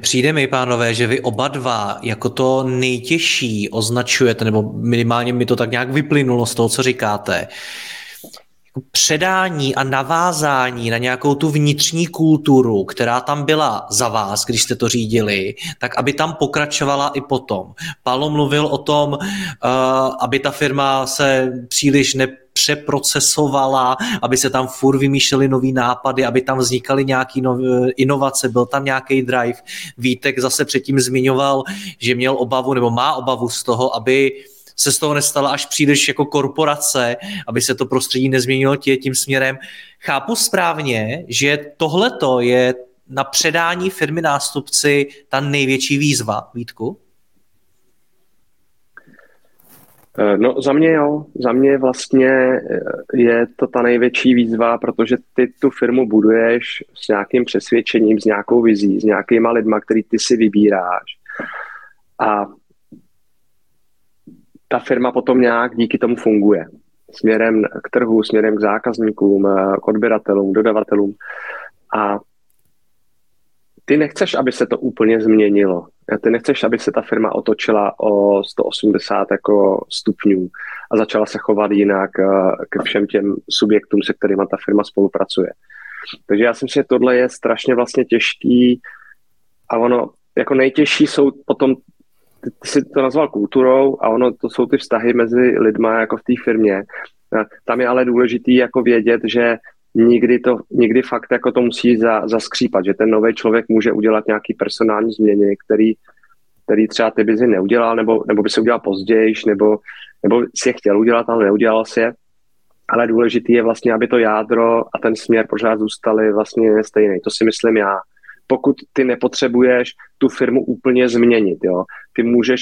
Přijde mi, pánové, že vy oba dva jako to nejtěžší označujete, nebo minimálně mi to tak nějak vyplynulo z toho, co říkáte, předání a navázání na nějakou tu vnitřní kulturu, která tam byla za vás, když jste to řídili, tak aby tam pokračovala i potom. Pálo mluvil o tom, uh, aby ta firma se příliš nepřeprocesovala, aby se tam furt vymýšlely nový nápady, aby tam vznikaly nějaké inovace, byl tam nějaký drive. Vítek zase předtím zmiňoval, že měl obavu nebo má obavu z toho, aby se z toho nestala až příliš jako korporace, aby se to prostředí nezměnilo tě tím směrem. Chápu správně, že tohleto je na předání firmy nástupci ta největší výzva, Vítku? No za mě jo, za mě vlastně eh, je to ta největší výzva, protože ty tu firmu buduješ s nějakým přesvědčením, s nějakou vizí, s nějakýma lidma, který ty si vybíráš. A ta firma potom nějak díky tomu funguje. Směrem k trhu, směrem k zákazníkům, eh, k odběratelům, dodavatelům. A ty nechceš, aby se to úplně změnilo. Ty nechceš, aby se ta firma otočila o 180 jako stupňů a začala se chovat jinak eh, ke všem těm subjektům, se kterými ta firma spolupracuje. Takže já si myslím, že tohle je strašně vlastně těžký a ono jako nejtěžší jsou potom ty, ty jsi to nazval kulturou a ono to jsou ty vztahy mezi lidma jako v té firmě. Tam je ale důležitý jako vědět, že nikdy to, nikdy fakt jako to musí za, zaskřípat, že ten nový člověk může udělat nějaký personální změny, který, který třeba ty by si neudělal, nebo, nebo by se udělal později, nebo, nebo si je chtěl udělat, ale neudělal si je. Ale důležitý je vlastně, aby to jádro a ten směr pořád zůstaly vlastně stejný. To si myslím já. Pokud ty nepotřebuješ tu firmu úplně změnit, jo. Ty můžeš,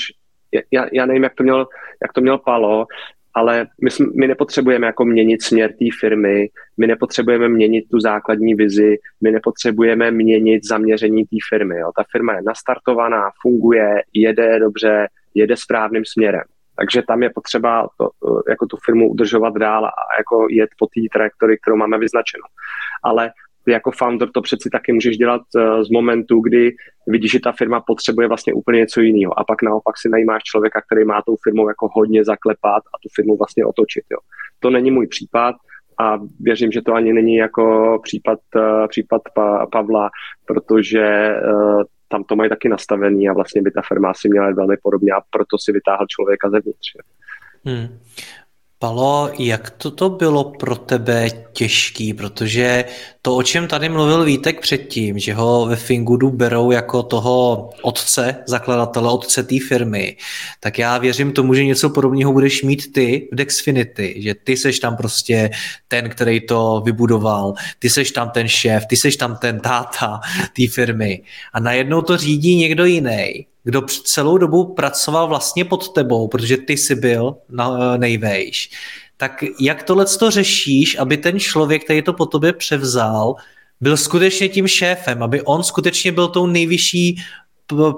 já, já nevím, jak to měl, jak to měl Palo, ale my, jsme, my nepotřebujeme jako měnit směr té firmy, my nepotřebujeme měnit tu základní vizi, my nepotřebujeme měnit zaměření té firmy. Jo. Ta firma je nastartovaná, funguje, jede dobře, jede správným směrem. Takže tam je potřeba to, jako tu firmu udržovat dál a jako jet po té trajektorii, kterou máme vyznačenou. Ale ty jako founder to přeci taky můžeš dělat uh, z momentu, kdy vidíš, že ta firma potřebuje vlastně úplně něco jiného a pak naopak si najímáš člověka, který má tou firmou jako hodně zaklepat a tu firmu vlastně otočit. Jo. To není můj případ a věřím, že to ani není jako případ, uh, případ pa, Pavla, protože uh, tam to mají taky nastavený a vlastně by ta firma si měla velmi podobně a proto si vytáhl člověka zevnitř. Hmm. Palo, jak to, to bylo pro tebe těžký, protože to, o čem tady mluvil Vítek předtím, že ho ve Fingudu berou jako toho otce, zakladatele, otce té firmy, tak já věřím tomu, že něco podobného budeš mít ty v Dexfinity, že ty seš tam prostě ten, který to vybudoval, ty seš tam ten šéf, ty seš tam ten táta té firmy. A najednou to řídí někdo jiný kdo celou dobu pracoval vlastně pod tebou, protože ty jsi byl na, nejvejš, tak jak tohle to řešíš, aby ten člověk, který to po tobě převzal, byl skutečně tím šéfem, aby on skutečně byl tou nejvyšší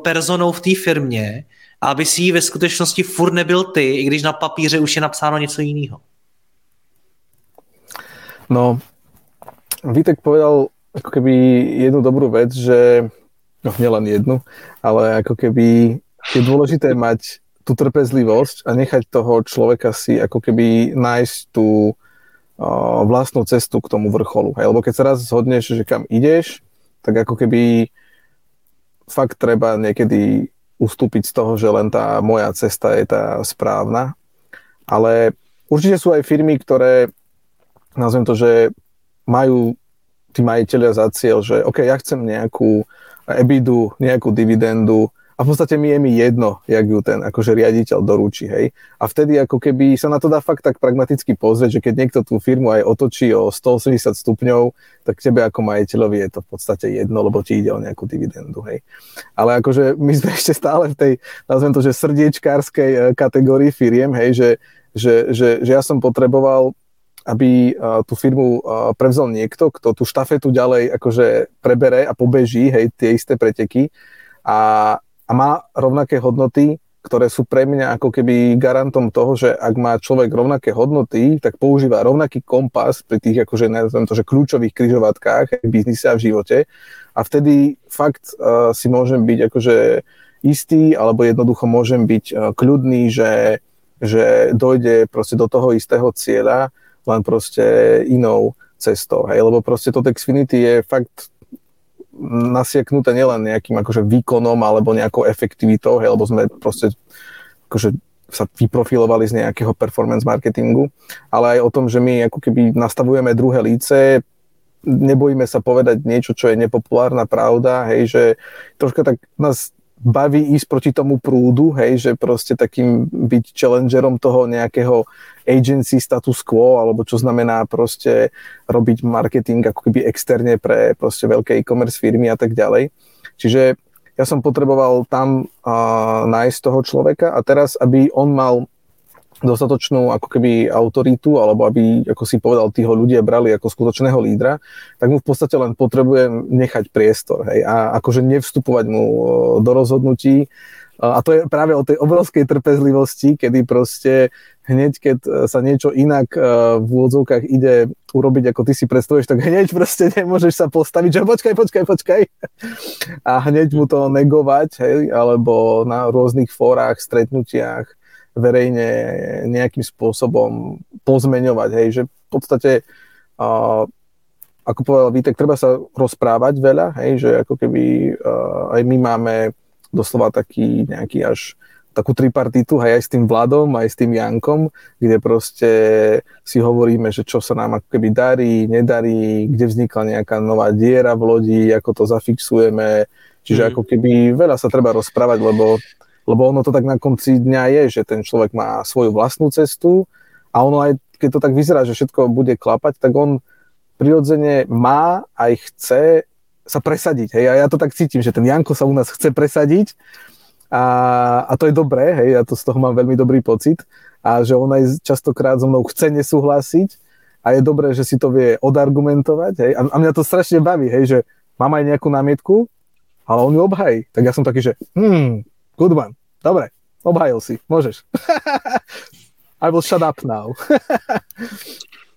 personou v té firmě a aby si ji ve skutečnosti furt nebyl ty, i když na papíře už je napsáno něco jiného. No, Vítek povedal ako keby jednu dobrú vec, že nielen jednu, ale ako keby je dôležité mať tú trpezlivosť a nechať toho človeka si ako keby nájsť tú uh, vlastnú cestu k tomu vrcholu. Hej? Lebo keď sa raz zhodneš, že kam ideš, tak ako keby fakt treba niekedy ustúpiť z toho, že len tá moja cesta je tá správna. Ale určite sú aj firmy, ktoré, nazvem to, že majú tí majiteľia za cieľ, že OK, ja chcem nejakú EBIDu, nejakú dividendu a v podstate mi je mi jedno, jak ju ten akože riaditeľ doručí, hej. A vtedy ako keby sa na to dá fakt tak pragmaticky pozrieť, že keď niekto tú firmu aj otočí o 180 stupňov, tak tebe ako majiteľovi je to v podstate jedno, lebo ti ide o nejakú dividendu, hej. Ale akože my sme ešte stále v tej, nazvem to, že srdiečkárskej e, kategórii firiem, hej, že, že, že, že ja som potreboval aby uh, tú firmu uh, prevzal niekto, kto tú štafetu ďalej akože prebere a pobeží, hej, tie isté preteky. A, a má rovnaké hodnoty, ktoré sú pre mňa ako keby garantom toho, že ak má človek rovnaké hodnoty, tak používa rovnaký kompas pri tých akože, nazvem to, že kľúčových križovatkách v biznise a v živote. A vtedy fakt uh, si môžem byť akože istý, alebo jednoducho môžem byť uh, kľudný, že, že dojde proste do toho istého cieľa len proste inou cestou, hej, lebo proste to Xfinity je fakt nasieknuté nielen nejakým akože výkonom alebo nejakou efektivitou, hej, lebo sme proste akože sa vyprofilovali z nejakého performance marketingu, ale aj o tom, že my ako keby nastavujeme druhé líce, nebojíme sa povedať niečo, čo je nepopulárna pravda, hej, že troška tak nás baví ísť proti tomu prúdu, hej, že proste takým byť challengerom toho nejakého agency status quo, alebo čo znamená proste robiť marketing ako keby externe pre proste veľké e-commerce firmy a tak ďalej. Čiže ja som potreboval tam uh, nájsť toho človeka a teraz, aby on mal dostatočnú ako keby autoritu, alebo aby, ako si povedal, tí ľudia brali ako skutočného lídra, tak mu v podstate len potrebujem nechať priestor hej, a akože nevstupovať mu do rozhodnutí. A to je práve o tej obrovskej trpezlivosti, kedy proste hneď, keď sa niečo inak v úvodzovkách ide urobiť, ako ty si predstavuješ, tak hneď proste nemôžeš sa postaviť, že počkaj, počkaj, počkaj. A hneď mu to negovať, hej, alebo na rôznych fórach, stretnutiach verejne nejakým spôsobom pozmeňovať, hej, že v podstate uh, ako povedal Vítek, treba sa rozprávať veľa, hej, že ako keby uh, aj my máme doslova taký nejaký až takú tripartitu, hej, aj s tým Vladom, aj s tým Jankom, kde proste si hovoríme, že čo sa nám ako keby darí, nedarí, kde vznikla nejaká nová diera v lodi, ako to zafixujeme. Čiže mm. ako keby veľa sa treba rozprávať, lebo, lebo ono to tak na konci dňa je, že ten človek má svoju vlastnú cestu a ono aj, keď to tak vyzerá, že všetko bude klapať, tak on prirodzene má aj chce sa presadiť. Hej? A ja to tak cítim, že ten Janko sa u nás chce presadiť a, a to je dobré, hej, ja to z toho mám veľmi dobrý pocit a že on aj častokrát so mnou chce nesúhlasiť a je dobré, že si to vie odargumentovať, hej, a, a mňa to strašne baví, hej, že mám aj nejakú námietku, ale on ju obhají. Tak ja som taký, že hmm, good one, dobre, obhajil si, môžeš. I will shut up now.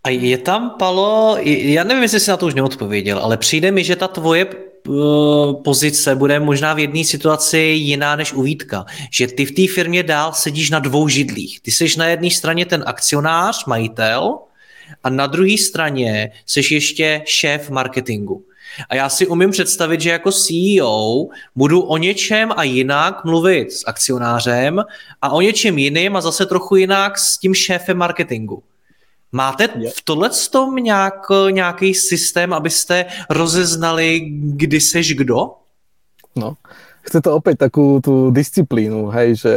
A je tam, Palo, já nevím, jestli jsi na to už neodpověděl, ale přijde mi, že ta tvoje eh, pozice bude možná v jedné situaci jiná než u Vítka. Že ty v té firmě dál sedíš na dvou židlích. Ty jsi na jedné straně ten akcionář, majitel, a na druhé straně jsi ještě šéf marketingu. A já si umím představit, že jako CEO budu o něčem a jinak mluvit s akcionářem a o něčem jiným a zase trochu jinak s tím šéfem marketingu. Máte v tohle tom nějak, nějaký systém, abyste rozeznali, kdy seš kdo? No, chce to opäť takú tú disciplínu, hej, že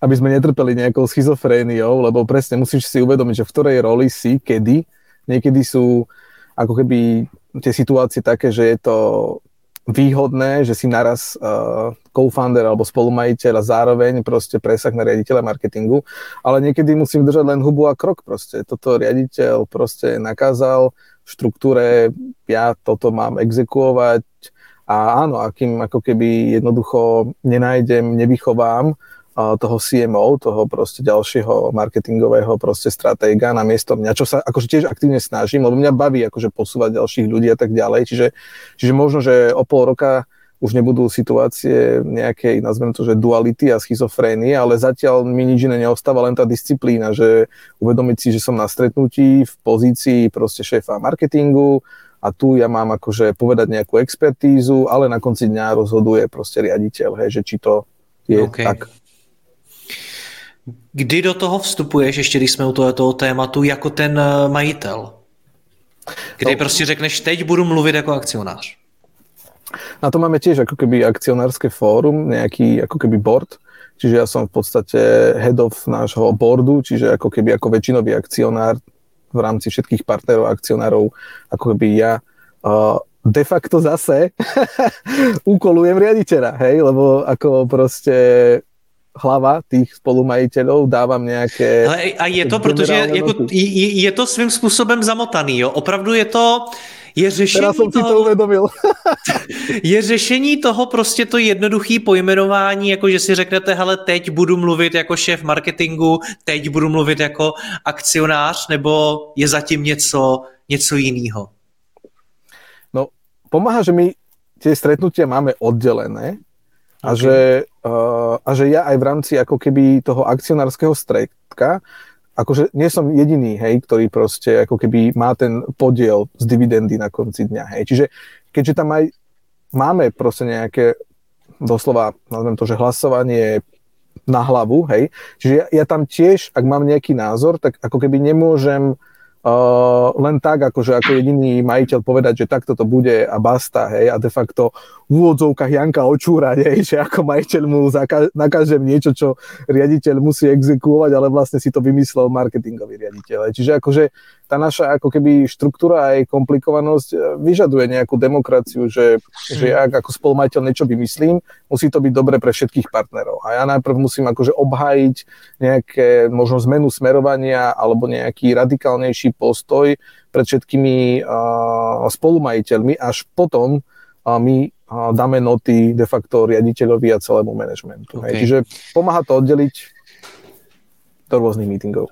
aby sme netrpeli nejakou schizofréniou, lebo presne musíš si uvedomiť, že v ktorej roli si, kedy. Niekedy sú ako keby tie situácie také, že je to výhodné, že si naraz uh, co-founder alebo spolumajiteľ a zároveň proste presah na riaditeľa marketingu, ale niekedy musím držať len hubu a krok proste. Toto riaditeľ proste nakázal v štruktúre, ja toto mám exekuovať a áno, akým ako keby jednoducho nenájdem, nevychovám, toho CMO, toho proste ďalšieho marketingového proste stratéga na miesto mňa, čo sa akože tiež aktívne snažím, lebo mňa baví akože posúvať ďalších ľudí a tak ďalej, čiže, čiže možno, že o pol roka už nebudú situácie nejakej, nazvem to, že duality a schizofrénie, ale zatiaľ mi nič iné neostáva, len tá disciplína, že uvedomiť si, že som na stretnutí v pozícii proste šéfa marketingu a tu ja mám akože povedať nejakú expertízu, ale na konci dňa rozhoduje proste riaditeľ, hej, že či to je okay. tak. Kdy do toho vstupuješ, ještě když jsme u tohoto tématu, jako ten eh, majitel? Kdy no, prostě řekneš, teď budu mluvit jako akcionář? Na to máme tiež ako keby akcionárske fórum, nejaký ako keby board, čiže ja som v podstate head of nášho boardu, čiže ako keby ako väčšinový akcionár v rámci všetkých partnerov a akcionárov, ako keby ja uh, de facto zase úkolujem riaditeľa, hej, lebo ako proste hlava tých spolumajiteľov, dávam nějaké... Ale a je to, protože jako, je, je to svým způsobem zamotaný, jo? Opravdu je to... Je řešení Teraz jsem toho, si to uvědomil. je řešení toho prostě to jednoduché pojmenování, jako že si řeknete, hele, teď budu mluvit jako šéf marketingu, teď budu mluvit jako akcionář, nebo je zatím něco, něco jiného? No, pomáha, že my tie stretnutia máme oddelené, a, okay. že, uh, a že ja aj v rámci ako keby toho akcionárskeho stredka, akože nie som jediný, hej, ktorý proste ako keby má ten podiel z dividendy na konci dňa, hej. Čiže keďže tam aj máme proste nejaké doslova, nazvem to, že hlasovanie na hlavu, hej, čiže ja, ja tam tiež, ak mám nejaký názor, tak ako keby nemôžem uh, len tak, akože ako jediný majiteľ povedať, že takto to bude a basta, hej, a de facto v úvodzovkách Janka očúrať, hej, že ako majiteľ mu nakážem niečo, čo riaditeľ musí exekuovať, ale vlastne si to vymyslel marketingový riaditeľ. Čiže akože tá naša ako keby štruktúra aj komplikovanosť e, vyžaduje nejakú demokraciu, že, hmm. že ja ako spolumajiteľ niečo vymyslím, musí to byť dobre pre všetkých partnerov. A ja najprv musím akože obhájiť nejaké možno zmenu smerovania alebo nejaký radikálnejší postoj pred všetkými uh, spolumajiteľmi, až potom uh, my uh, dáme noty de facto riaditeľovi a celému manažmentu. Okay. Čiže pomáha to oddeliť do různých meetingů.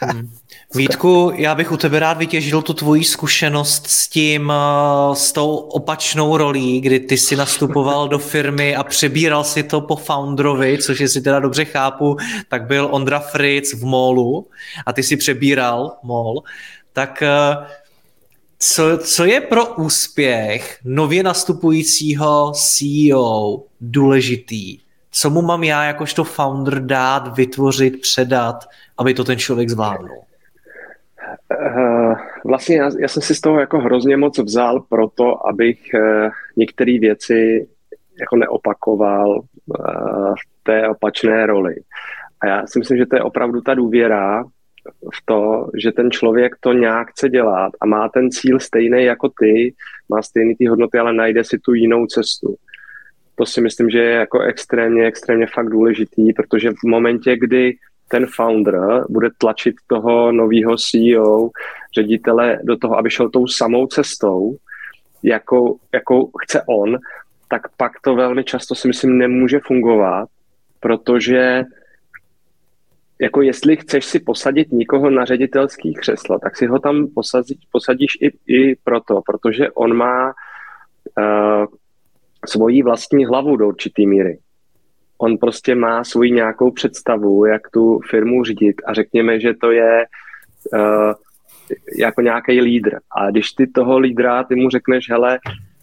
hmm. Vítku, já bych u tebe rád vytěžil tu tvoji zkušenost s tím, eh, s tou opačnou rolí, kdy ty si nastupoval do firmy a přebíral si to po founderovi, což jestli teda dobře chápu, tak byl Ondra Fritz v MOLu a ty si přebíral MOL. Tak eh, co, co je pro úspěch nově nastupujícího CEO důležitý Co mu mám já jakožto founder dát, vytvořit, předat, aby to ten člověk zvládnul? Uh, vlastně já, já jsem si z toho jako hrozně moc vzal proto, abych uh, některé věci jako neopakoval uh, v té opačné roli. A já si myslím, že to je opravdu ta důvěra v to, že ten člověk to nějak chce dělat a má ten cíl stejný jako ty, má stejný ty hodnoty, ale najde si tu jinou cestu. To si myslím, že je jako extrémně, extrémně fakt důležitý, protože v momentě, kdy ten founder bude tlačit toho nového CEO, ředitele do toho, aby šel tou samou cestou, jakou, jakou chce on, tak pak to velmi často si myslím nemůže fungovat, protože jako jestli chceš si posadit někoho na ředitelský křeslo, tak si ho tam posadí, posadíš i, i proto, protože on má uh, svoji vlastní hlavu do určitý míry. On prostě má svoji nějakou představu, jak tu firmu řídit a řekněme, že to je uh, jako nějaký lídr. A když ty toho lídra, ty mu řekneš, hele,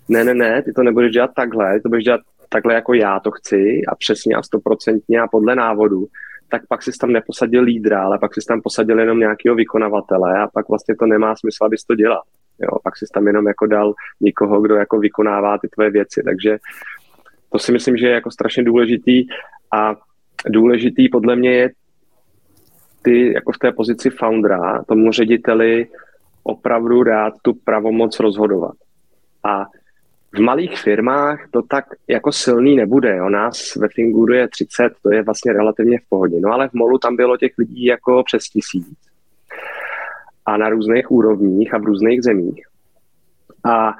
ne, ne, ne, ty to nebudeš dělat takhle, ty to budeš dělat takhle, jako já to chci a přesně a stoprocentně a podle návodu, tak pak si tam neposadil lídra, ale pak si tam posadil jenom nějakého vykonavatele a pak vlastně to nemá smysl, abys to dělal. Jo, pak si tam jenom jako dal někoho, kdo jako vykonává ty tvoje věci. Takže to si myslím, že je jako strašně důležitý a důležitý podle mě je ty jako v té pozici foundera tomu řediteli opravdu dát tu pravomoc rozhodovat. A v malých firmách to tak jako silný nebude. O nás ve Finguru je 30, to je vlastně relativně v pohodě. No ale v Molu tam bylo těch lidí jako přes tisíc. A na různých úrovních a v různých zemích. A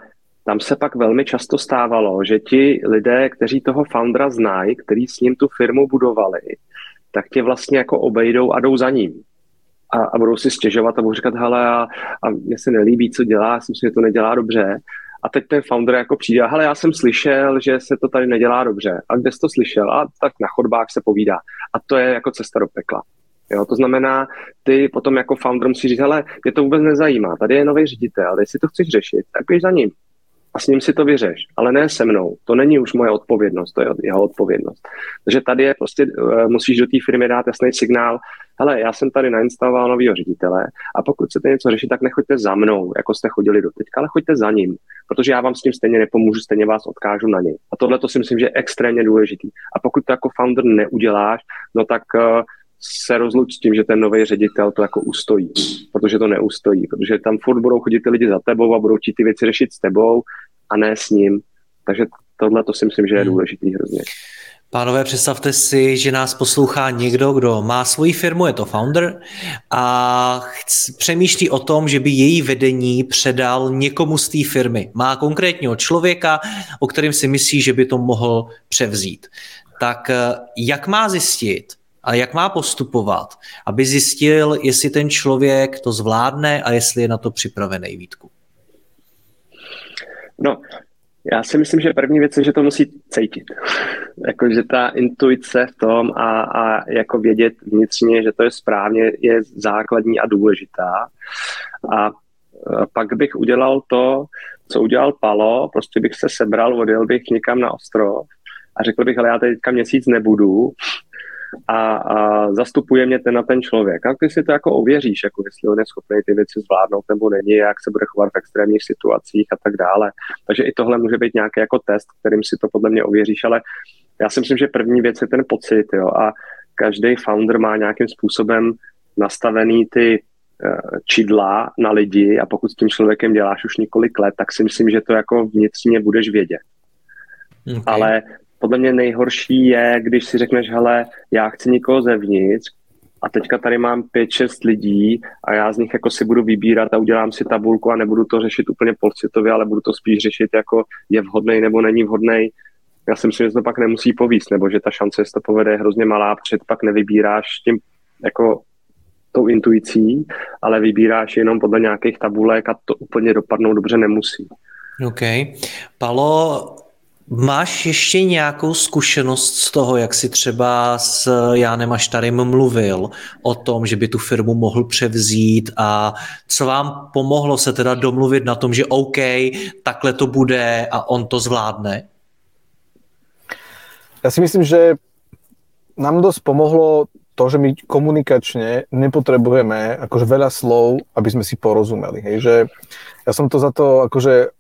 tam se pak velmi často stávalo, že ti lidé, kteří toho foundera znají, kteří s ním tu firmu budovali, tak tě vlastně jako obejdou a jdou za ním. A, a budou si stěžovat a budou říkat, hele, a, a mně se nelíbí, co dělá, já si myslím, že to nedělá dobře. A teď ten founder jako přijde, hele, já jsem slyšel, že se to tady nedělá dobře. A kde jsi to slyšel? A tak na chodbách se povídá. A to je jako cesta do pekla. Jo, to znamená, ty potom jako founder musíš říct, hele, mě to vůbec nezajímá, tady je nový ředitel, jestli to chceš řešit, tak běž za ním a s ním si to vyřeš, ale ne se mnou. To není už moje odpovědnost, to je jeho odpovědnost. Takže tady je prostě, uh, musíš do té firmy dát jasný signál, hele, já jsem tady nainstaloval nového ředitele a pokud chcete něco řešit, tak nechoďte za mnou, jako jste chodili do teďka, ale choďte za ním, protože já vám s tím stejně nepomůžu, stejně vás odkážu na něj. A tohle to si myslím, že je extrémně důležitý. A pokud to jako founder neuděláš, no tak uh, se rozluč s tím, že ten nový ředitel to jako ustojí, protože to neustojí, protože tam furt budou chodit ty lidi za tebou a budou ti ty věci řešit s tebou a ne s ním. Takže tohle to si myslím, že je hmm. důležitý hrozně. Pánové, představte si, že nás poslouchá někdo, kdo má svoji firmu, je to founder, a chc- přemýšlí o tom, že by její vedení předal někomu z té firmy. Má konkrétního člověka, o kterém si myslí, že by to mohl převzít. Tak eh, jak má zjistit, a jak má postupovat, aby zjistil, jestli ten člověk to zvládne a jestli je na to připravený, Vítku? No, já si myslím, že první věc je, že to musí cítit. jako, že ta intuice v tom a, a jako vědět vnitřně, že to je správně, je základní a důležitá. A pak bych udělal to, co udělal Palo, prostě bych se sebral, odjel bych někam na ostrov a řekl bych, ale já teďka měsíc nebudu, a, a zastupuje mě ten na ten člověk. A ty si to jako ověříš, jako jestli on je schopný ty věci zvládnout nebo není, jak se bude chovat v extrémních situacích a tak dále. Takže i tohle může být nějaký jako test, kterým si to podle mě ověříš, ale já si myslím, že první věc je ten pocit, jo, a každý founder má nějakým způsobem nastavený ty eh, čidla na lidi a pokud s tím člověkem děláš už několik let, tak si myslím, že to jako vnitřně budeš vědět. Okay. Ale podle mě nejhorší je, když si řekneš, hele, já chci někoho zevnitř a teďka tady mám 5-6 lidí a já z nich jako si budu vybírat a udělám si tabulku a nebudu to řešit úplně polcitově, ale budu to spíš řešit jako je vhodný nebo není vhodný. Já si myslím, že to pak nemusí povíst, nebo že ta šance, že to povede, je hrozně malá, protože to pak nevybíráš tím jako tou intuicí, ale vybíráš jenom podle nějakých tabulek a to úplně dopadnout dobře nemusí. OK. Palo, Máš ještě nějakou zkušenost z toho, jak si třeba s Jánem Aštarem mluvil o tom, že by tu firmu mohl převzít a co vám pomohlo se teda domluvit na tom, že OK, takhle to bude a on to zvládne? Já si myslím, že nám dosť pomohlo to, že my komunikačne nepotrebujeme akože veľa slov, aby sme si porozumeli. Hej, že ja to za to akože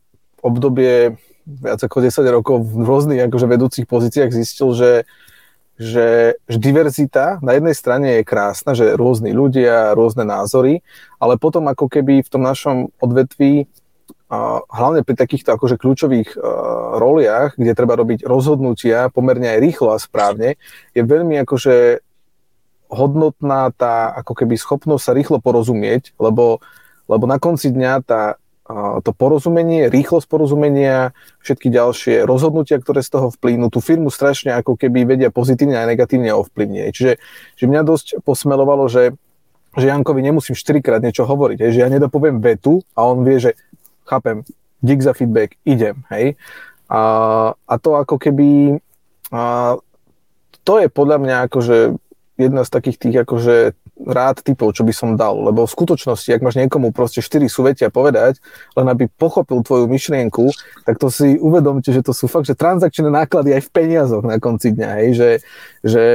obdobie viac ako 10 rokov v rôznych akože vedúcich pozíciách zistil, že, že, že diverzita na jednej strane je krásna, že rôzni ľudia, rôzne názory, ale potom ako keby v tom našom odvetví hlavne pri takýchto akože kľúčových roliach, kde treba robiť rozhodnutia pomerne aj rýchlo a správne, je veľmi akože hodnotná tá ako keby schopnosť sa rýchlo porozumieť, lebo, lebo na konci dňa tá, to porozumenie, rýchlosť porozumenia, všetky ďalšie rozhodnutia, ktoré z toho vplynú, tú firmu strašne ako keby vedia pozitívne a negatívne ovplyvniť. Čiže že mňa dosť posmelovalo, že, že Jankovi nemusím štyrikrát niečo hovoriť, hej, že ja nedopoviem vetu a on vie, že chápem, dík za feedback, idem, hej. A, a to ako keby, a, to je podľa mňa akože jedna z takých tých akože rád typov, čo by som dal, lebo v skutočnosti, ak máš niekomu proste 4 súvetia povedať, len aby pochopil tvoju myšlienku, tak to si uvedomte, že to sú fakt, že transakčné náklady aj v peniazoch na konci dňa, hej, že, že,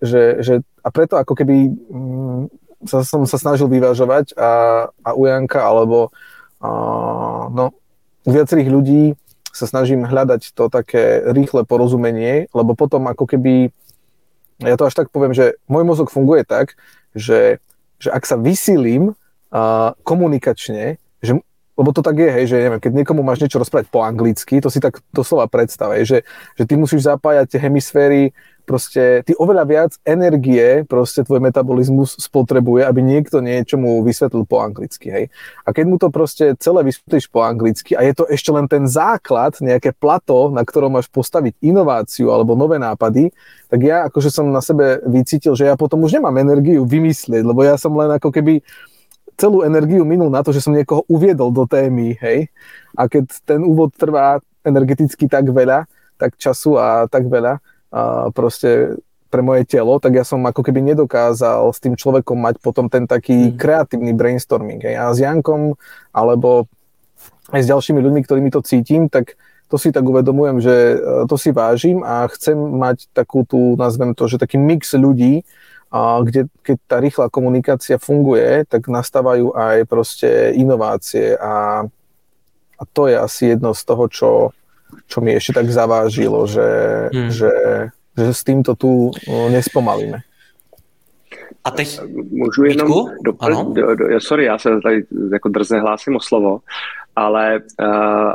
že, že a preto ako keby mm, sa, som sa snažil vyvážovať a, a u Janka, alebo a, no, u viacerých ľudí sa snažím hľadať to také rýchle porozumenie, lebo potom ako keby ja to až tak poviem, že môj mozog funguje tak, že, že ak sa vysílim uh, komunikačne, že, lebo to tak je, hej, že neviem, keď niekomu máš niečo rozprávať po anglicky, to si tak doslova predstav, hej, že, že ty musíš zapájať tie hemisféry proste ty oveľa viac energie proste tvoj metabolizmus spotrebuje, aby niekto niečo mu vysvetlil po anglicky, hej. A keď mu to proste celé vysvetlíš po anglicky a je to ešte len ten základ, nejaké plato, na ktorom máš postaviť inováciu alebo nové nápady, tak ja akože som na sebe vycítil, že ja potom už nemám energiu vymyslieť, lebo ja som len ako keby celú energiu minul na to, že som niekoho uviedol do témy, hej. A keď ten úvod trvá energeticky tak veľa, tak času a tak veľa, a proste pre moje telo, tak ja som ako keby nedokázal s tým človekom mať potom ten taký mm. kreatívny brainstorming. Hej. A s Jankom alebo aj s ďalšími ľuďmi, ktorými to cítim, tak to si tak uvedomujem, že e, to si vážim a chcem mať takú tú, nazvem to, že taký mix ľudí, a kde keď tá rýchla komunikácia funguje, tak nastávajú aj proste inovácie a, a to je asi jedno z toho, čo, čo mi ešte tak zavážilo, že, hmm. že, že s týmto tu nespomalíme. A teď... Můžu jenom doplnit, do, do, sorry, já se tady jako drze hlásím o slovo, ale uh,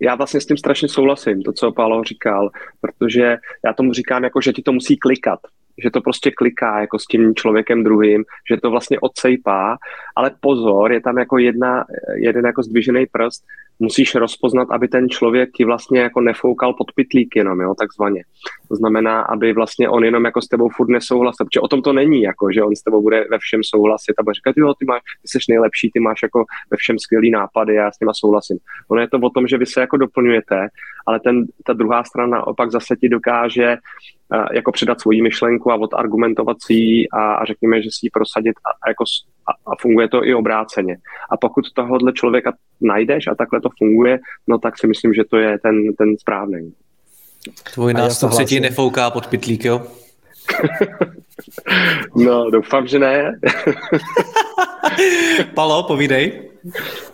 já vlastně s tím strašně souhlasím, to, co Pálo říkal, protože já tomu říkám jako, že ti to musí klikat, že to prostě kliká jako s tím člověkem druhým, že to vlastně odsejpá, ale pozor, je tam jako jedna, jeden jako zdvižený prst, musíš rozpoznat, aby ten člověk ti vlastně jako nefoukal pod pitlík jenom, jo, takzvaně. To znamená, aby vlastně on jenom jako s tebou furt nesouhlasil, protože o tom to není, jako, že on s tebou bude ve všem souhlasit a bude říkat, jo, ty, máš, ty jsi nejlepší, ty máš jako ve všem skvělý nápady, já s nima souhlasím. Ono je to o tom, že vy se jako doplňujete, ale ten, ta druhá strana opak zase ti dokáže jako předat svoji myšlenku a odargumentovat si ji a, a řekněme, že si ji prosadit a, a, jako, a, a funguje to i obráceně. A pokud tohohle člověka najdeš a takhle to funguje, no tak si myslím, že to je ten, ten správný. Tvůj nástupce ti nefouká pod pitlík, jo? no, doufám, že ne. Palo, povídej.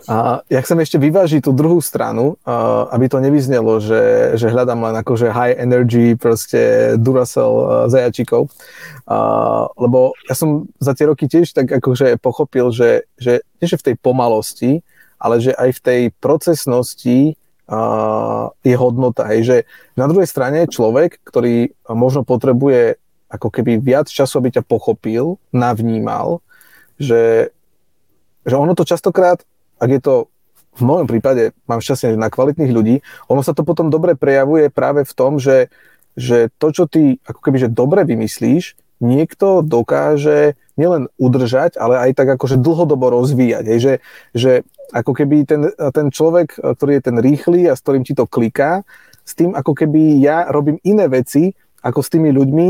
A ja chcem ešte vyvážiť tú druhú stranu, aby to nevyznelo, že, že hľadám len akože high energy, proste Duracell zajačikov. Lebo ja som za tie roky tiež tak akože pochopil, že, že nie že v tej pomalosti, ale že aj v tej procesnosti je hodnota. Hej, že na druhej strane človek, ktorý možno potrebuje ako keby viac času, aby ťa pochopil, navnímal, že že ono to častokrát, ak je to v mojom prípade, mám šťastie na kvalitných ľudí, ono sa to potom dobre prejavuje práve v tom, že, že to, čo ty ako keby že dobre vymyslíš, niekto dokáže nielen udržať, ale aj tak akože dlhodobo rozvíjať. Hej, že, že ako keby ten, ten človek, ktorý je ten rýchly a s ktorým ti to kliká, s tým ako keby ja robím iné veci ako s tými ľuďmi,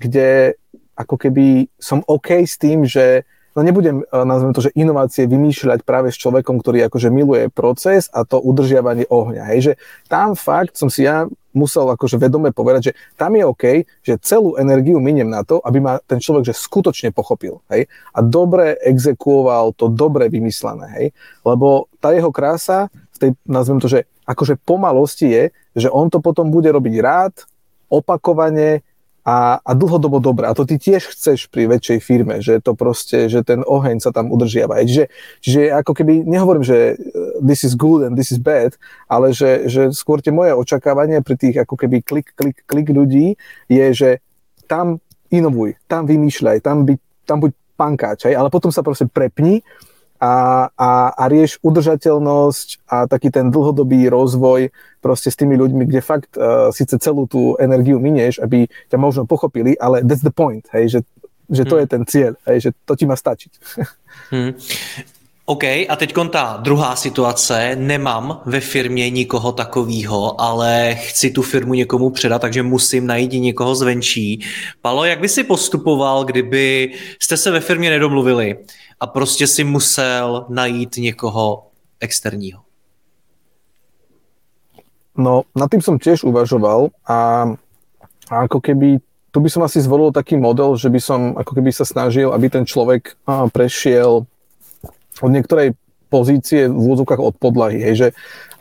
kde ako keby som OK s tým, že no nebudem, eh, nazvem to, že inovácie vymýšľať práve s človekom, ktorý akože miluje proces a to udržiavanie ohňa. Hej, že tam fakt som si ja musel akože vedome povedať, že tam je OK, že celú energiu miniem na to, aby ma ten človek že skutočne pochopil. Hej? A dobre exekuoval to dobre vymyslené. Hej? Lebo tá jeho krása, v tej, nazvem to, že akože pomalosti je, že on to potom bude robiť rád, opakovane, a, a dlhodobo dobré. A to ty tiež chceš pri väčšej firme, že to proste, že ten oheň sa tam udržiava. Čiže, čiže ako keby, nehovorím, že uh, this is good and this is bad, ale že, že skôr tie moje očakávanie pri tých ako keby klik, klik, klik ľudí je, že tam inovuj, tam vymýšľaj, tam, by, tam buď pankáč, ale potom sa proste prepni a, a, a rieš udržateľnosť a taký ten dlhodobý rozvoj proste s tými ľuďmi, kde fakt uh, síce celú tú energiu minieš, aby ťa možno pochopili, ale that's the point, hej, že, že to hmm. je ten cieľ, hej, že to ti má stačiť. Hmm. OK, a teď ta druhá situace, nemám ve firmě nikoho takového, ale chci tu firmu někomu předat, takže musím najít někoho zvenčí. Palo, jak by si postupoval, kdyby jste se ve firmě nedomluvili a prostě si musel najít někoho externího? No, nad tým som tiež uvažoval a, a ako keby tu by som asi zvolil taký model, že by som ako keby sa snažil, aby ten človek prešiel od niektorej pozície v úvodzovkách od podlahy. Hej, že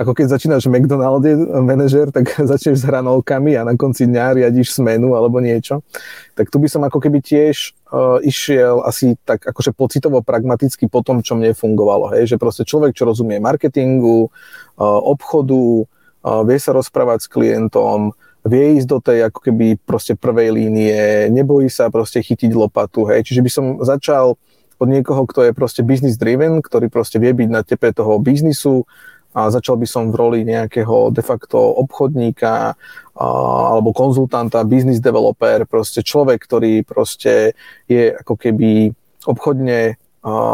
ako keď začínaš v McDonalde manažer, tak začneš s hranolkami a na konci dňa riadiš smenu alebo niečo. Tak tu by som ako keby tiež uh, išiel asi tak akože pocitovo pragmaticky po tom, čo mne fungovalo. Hej, že proste človek, čo rozumie marketingu, uh, obchodu, uh, vie sa rozprávať s klientom, vie ísť do tej ako keby proste prvej línie, nebojí sa proste chytiť lopatu, hej. Čiže by som začal od niekoho, kto je proste business driven, ktorý proste vie byť na tepe toho biznisu a začal by som v roli nejakého de facto obchodníka a, alebo konzultanta, business developer, proste človek, ktorý proste je ako keby obchodne,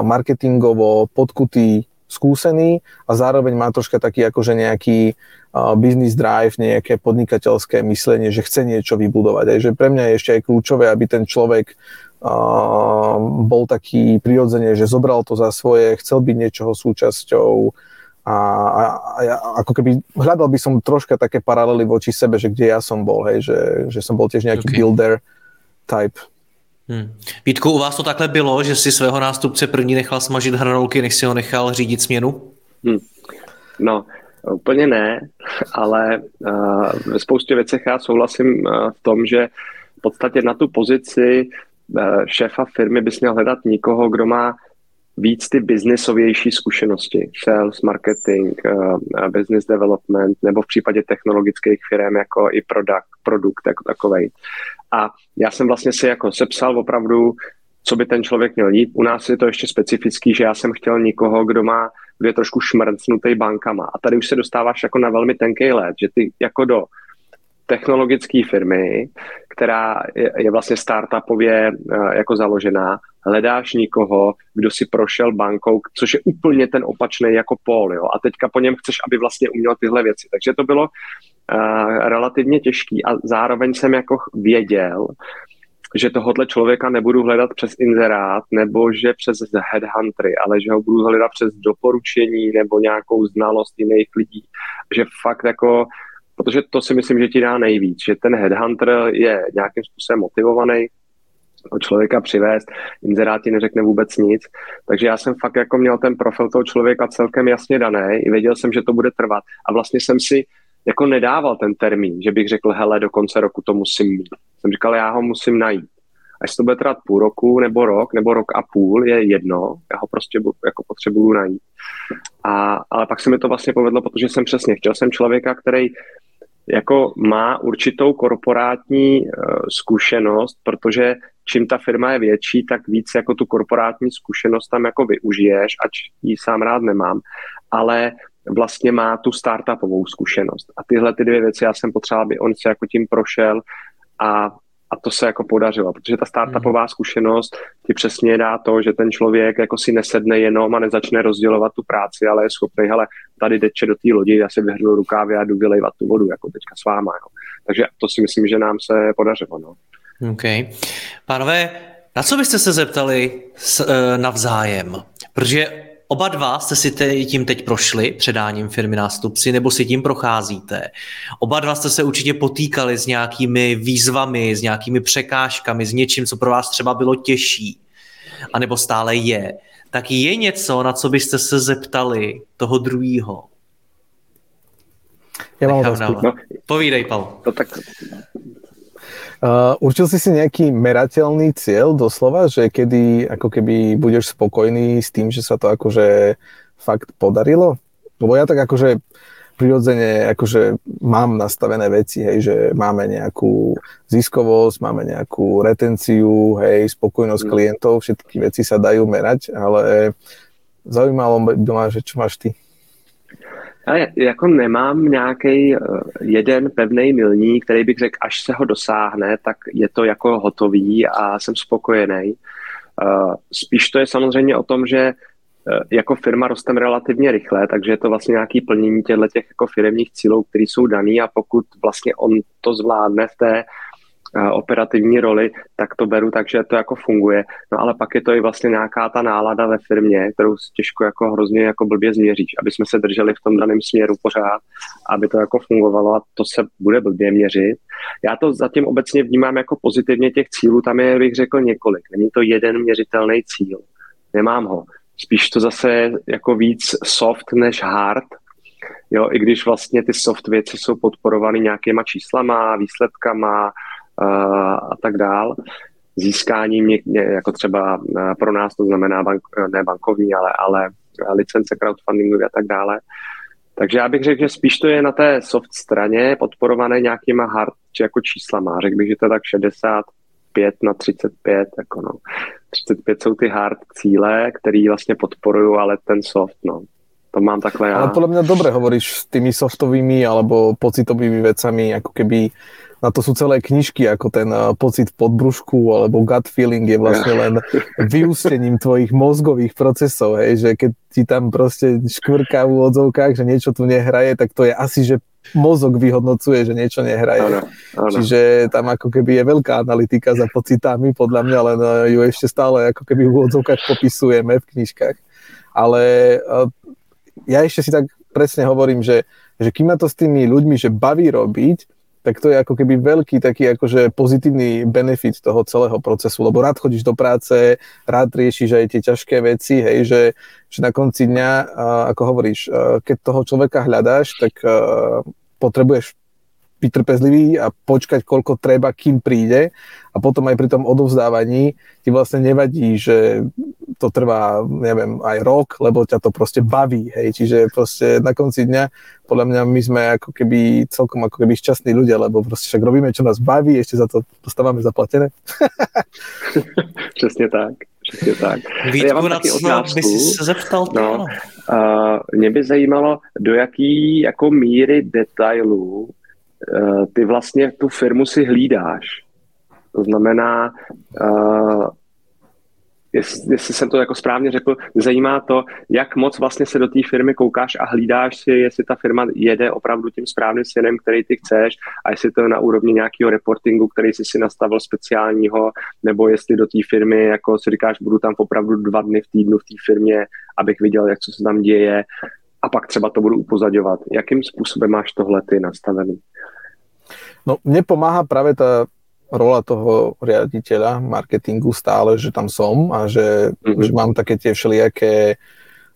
marketingovo podkutý, skúsený a zároveň má troška taký akože nejaký business drive, nejaké podnikateľské myslenie, že chce niečo vybudovať. Aj, že pre mňa je ešte aj kľúčové, aby ten človek bol taký prirodzene, že zobral to za svoje, chcel byť niečoho súčasťou a, a, a ja, ako keby hľadal by som troška také paralely voči sebe, že kde ja som bol, hej, že, že som bol tiež nejaký okay. builder type. Hmm. Vítku, u vás to takhle bylo, že si svého nástupce první nechal smažit hranolky, než si ho nechal řídit směnu? Hmm. No, úplně ne, ale uh, ve spoustě věcech já souhlasím uh, v tom, že v podstatě na tu pozici šéfa firmy bys měl hledat nikoho, kdo má víc ty biznisovější zkušenosti, sales, marketing, uh, business development, nebo v případě technologických firm jako i product, produkt jako takovej. A já jsem vlastně si jako sepsal opravdu, co by ten člověk měl jít. U nás je to ještě specifický, že já jsem chtěl nikoho, kdo má, kdo je trošku šmrcnutý bankama. A tady už se dostáváš jako na velmi tenký let, že ty jako do technologické firmy, která je, vlastně startupově uh, jako založená, hledáš nikoho, kdo si prošel bankou, což je úplně ten opačný jako pól, jo? a teďka po něm chceš, aby vlastně uměl tyhle věci. Takže to bylo uh, relativně těžký a zároveň jsem jako věděl, že tohohle člověka nebudu hledat přes inzerát nebo že přes headhuntery, ale že ho budu hledat přes doporučení nebo nějakou znalost jiných lidí. Že fakt jako protože to si myslím, že ti dá nejvíc, že ten headhunter je nějakým způsobem motivovaný, toho člověka přivést, inzerát ti neřekne vůbec nic, takže já jsem fakt jako měl ten profil toho člověka celkem jasně daný, věděl jsem, že to bude trvat a vlastně jsem si jako nedával ten termín, že bych řekl, hele, do konce roku to musím mít. Jsem říkal, já ho musím najít. A jestli to bude trvat půl roku, nebo rok, nebo rok a půl, je jedno, já ho prostě jako potřebuju najít. A, ale pak se mi to vlastně povedlo, protože jsem přesně chtěl jsem člověka, který jako má určitou korporátní uh, zkušenost, protože čím ta firma je větší, tak víc jako tu korporátní zkušenost tam jako využiješ, ač ji sám rád nemám, ale vlastně má tu startupovou zkušenost. A tyhle ty dvě věci já jsem potřeboval, aby on se jako tím prošel a a to se jako podařilo, protože ta startupová mhm. zkušenost ti přesně dá to, že ten člověk jako si nesedne jenom a nezačne rozdělovat tu práci, ale je schopný, hele, tady deče do té lodi, já si vyhrnu rukávy a jdu vylejvat tu vodu, jako teďka s váma. Jo. Takže to si myslím, že nám se podařilo. No. OK. Pánové, na co byste se zeptali s, e, navzájem? Protože Oba dva jste si te, tím teď prošli předáním firmy nástupci, nebo si tím procházíte. Oba dva jste se určitě potýkali s nějakými výzvami, s nějakými překážkami, s něčím, co pro vás třeba bylo těžší, anebo stále je. Tak je něco, na co byste se zeptali toho druhého? Já mám otázku. No, Povídej, Pavel. To tak Uh, určil si si nejaký merateľný cieľ doslova, že kedy ako keby budeš spokojný s tým, že sa to akože fakt podarilo? Lebo ja tak akože prirodzene akože mám nastavené veci, hej, že máme nejakú ziskovosť, máme nejakú retenciu, hej, spokojnosť mm. klientov, všetky veci sa dajú merať, ale zaujímalo by ma, že čo máš ty? Ale jako nemám nějaký eh, jeden pevný milník, který bych řekl, až se ho dosáhne, tak je to jako hotový a jsem spokojený. Eh, spíš to je samozřejmě o tom, že eh, jako firma rosteme relativně rychle, takže je to vlastně nějaký plnění těchto těch jako firmních cílů, které jsou daný a pokud vlastně on to zvládne v té operativní roli, tak to beru tak, že to jako funguje. No ale pak je to i vlastně nějaká ta nálada ve firmě, kterou těžko jako hrozně jako blbě změříš, aby jsme se drželi v tom daném směru pořád, aby to jako fungovalo a to se bude blbě měřit. Já to zatím obecně vnímám jako pozitivně těch cílů, tam je, bych řekl, několik. Není to jeden měřitelný cíl. Nemám ho. Spíš to zase jako víc soft než hard, Jo, i když vlastně ty soft věci jsou podporovány nějakýma číslama, výsledkama, a tak dál. Získání mě, jako třeba pro nás to znamená bank, ne bankovní, ale, ale licence crowdfundingu a tak dále. Takže já bych řekl, že spíš to je na té soft straně podporované nějakýma hard či jako číslama. Řekl bych, že to je tak 65 na 35, jako no. 35 jsou ty hard cíle, které vlastně podporují, ale ten soft, no. To mám takhle já. Ale podle mě dobře hovoríš s tými softovými alebo pocitovými vecami, jako keby na to sú celé knižky, ako ten eh, pocit podbrušku alebo gut feeling je vlastne len vyústením tvojich mozgových procesov, hej, že keď ti tam proste škvrká v úvodzovkách, že niečo tu nehraje, tak to je asi, že mozog vyhodnocuje, že niečo nehraje. Ano, ano. Čiže tam ako keby je veľká analytika za pocitami, podľa mňa, len eh, ju ešte stále ako keby v úvodzovkách popisujeme v knižkách. Ale eh, ja ešte si tak presne hovorím, že, že kým ma to s tými ľuďmi, že baví robiť, tak to je ako keby veľký taký akože pozitívny benefit toho celého procesu, lebo rád chodíš do práce, rád riešiš aj tie ťažké veci, hej, že, že na konci dňa, ako hovoríš, keď toho človeka hľadáš, tak potrebuješ byť trpezlivý a počkať, koľko treba, kým príde. A potom aj pri tom odovzdávaní ti vlastne nevadí, že to trvá, neviem, aj rok, lebo ťa to proste baví, hej, čiže proste na konci dňa podľa mňa my sme ako keby celkom ako keby šťastní ľudia, lebo proste však robíme, čo nás baví, ešte za to dostávame zaplatené. Přesně tak. Přesně tak. Vítku, Já mám taky otázku. by si se zeptal? No, uh, mě by zajímalo, do jaký jako míry detailů uh, ty vlastně tu firmu si hlídáš. To znamená, uh, jestli, jestli jsem to jako správně řekl, zajímá to, jak moc vlastně se do té firmy koukáš a hlídáš si, jestli ta firma jede opravdu tím správným směrem, který ty chceš a jestli to je na úrovni nějakého reportingu, který jsi si nastavil speciálního, nebo jestli do té firmy, jako si říkáš, budu tam opravdu dva dny v týdnu v té firmě, abych viděl, jak co se tam děje a pak třeba to budu upozadovat. Jakým způsobem máš tohle ty nastavený? No, mne pomáha práve tá rola toho riaditeľa marketingu stále, že tam som a že, mm-hmm. že mám také tie všelijaké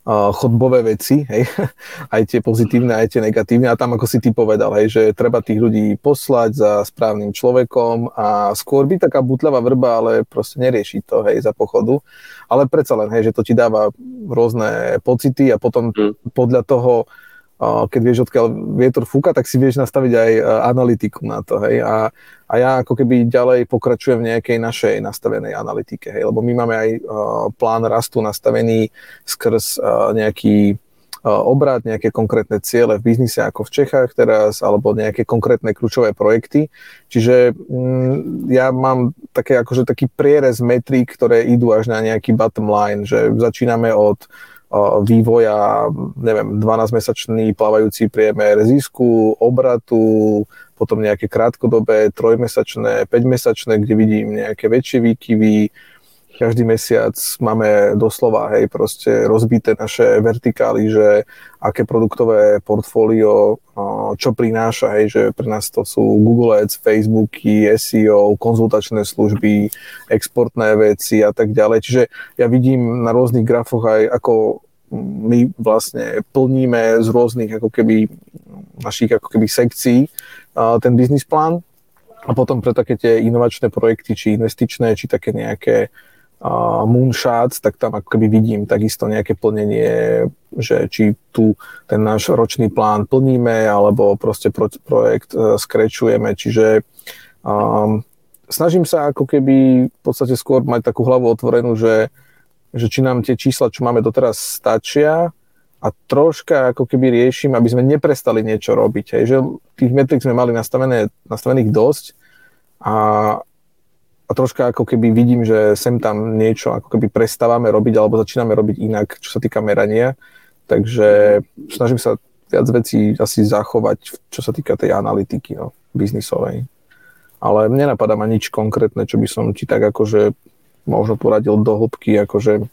uh, chodbové veci, hej, aj tie pozitívne, aj tie negatívne a tam ako si ty povedal, hej, že treba tých ľudí poslať za správnym človekom a skôr by taká butľavá vrba, ale proste nerieši to, hej, za pochodu, ale predsa len, hej, že to ti dáva rôzne pocity a potom mm. podľa toho keď vieš, odkiaľ vietor fúka, tak si vieš nastaviť aj e, analytiku na to, hej, a, a ja ako keby ďalej pokračujem v nejakej našej nastavenej analytike, hej, lebo my máme aj uh, plán rastu nastavený skrz uh, nejaký obrad, nejaké konkrétne ciele v biznise ako v Čechách teraz, alebo nejaké konkrétne kľúčové projekty. Čiže mm, ja mám také, akože taký prierez metrík, ktoré idú až na nejaký bottom line, že začíname od vývoja, neviem, 12-mesačný plávajúci priemer zisku, obratu, potom nejaké krátkodobé, trojmesačné, 5-mesačné, kde vidím nejaké väčšie výkyvy, každý mesiac máme doslova, hej, proste rozbité naše vertikály, že aké produktové portfólio čo prináša, hej, že pre nás to sú Google Ads, Facebooky, SEO, konzultačné služby, exportné veci a tak ďalej. Čiže ja vidím na rôznych grafoch aj ako my vlastne plníme z rôznych ako keby našich ako keby sekcií ten biznis plán a potom pre také tie inovačné projekty, či investičné, či také nejaké moonshots, tak tam ako keby vidím takisto nejaké plnenie, že či tu ten náš ročný plán plníme, alebo proste pro, projekt uh, skrečujeme, čiže um, snažím sa ako keby v podstate skôr mať takú hlavu otvorenú, že, že či nám tie čísla, čo máme doteraz, stačia a troška ako keby riešim, aby sme neprestali niečo robiť. Hej. Že tých metrik sme mali nastavené, nastavených dosť a, a troška ako keby vidím, že sem tam niečo ako keby prestávame robiť alebo začíname robiť inak, čo sa týka merania. Takže snažím sa viac vecí asi zachovať, čo sa týka tej analytiky no, biznisovej. Ale mne napadá ma nič konkrétne, čo by som ti tak akože možno poradil do hĺbky, akože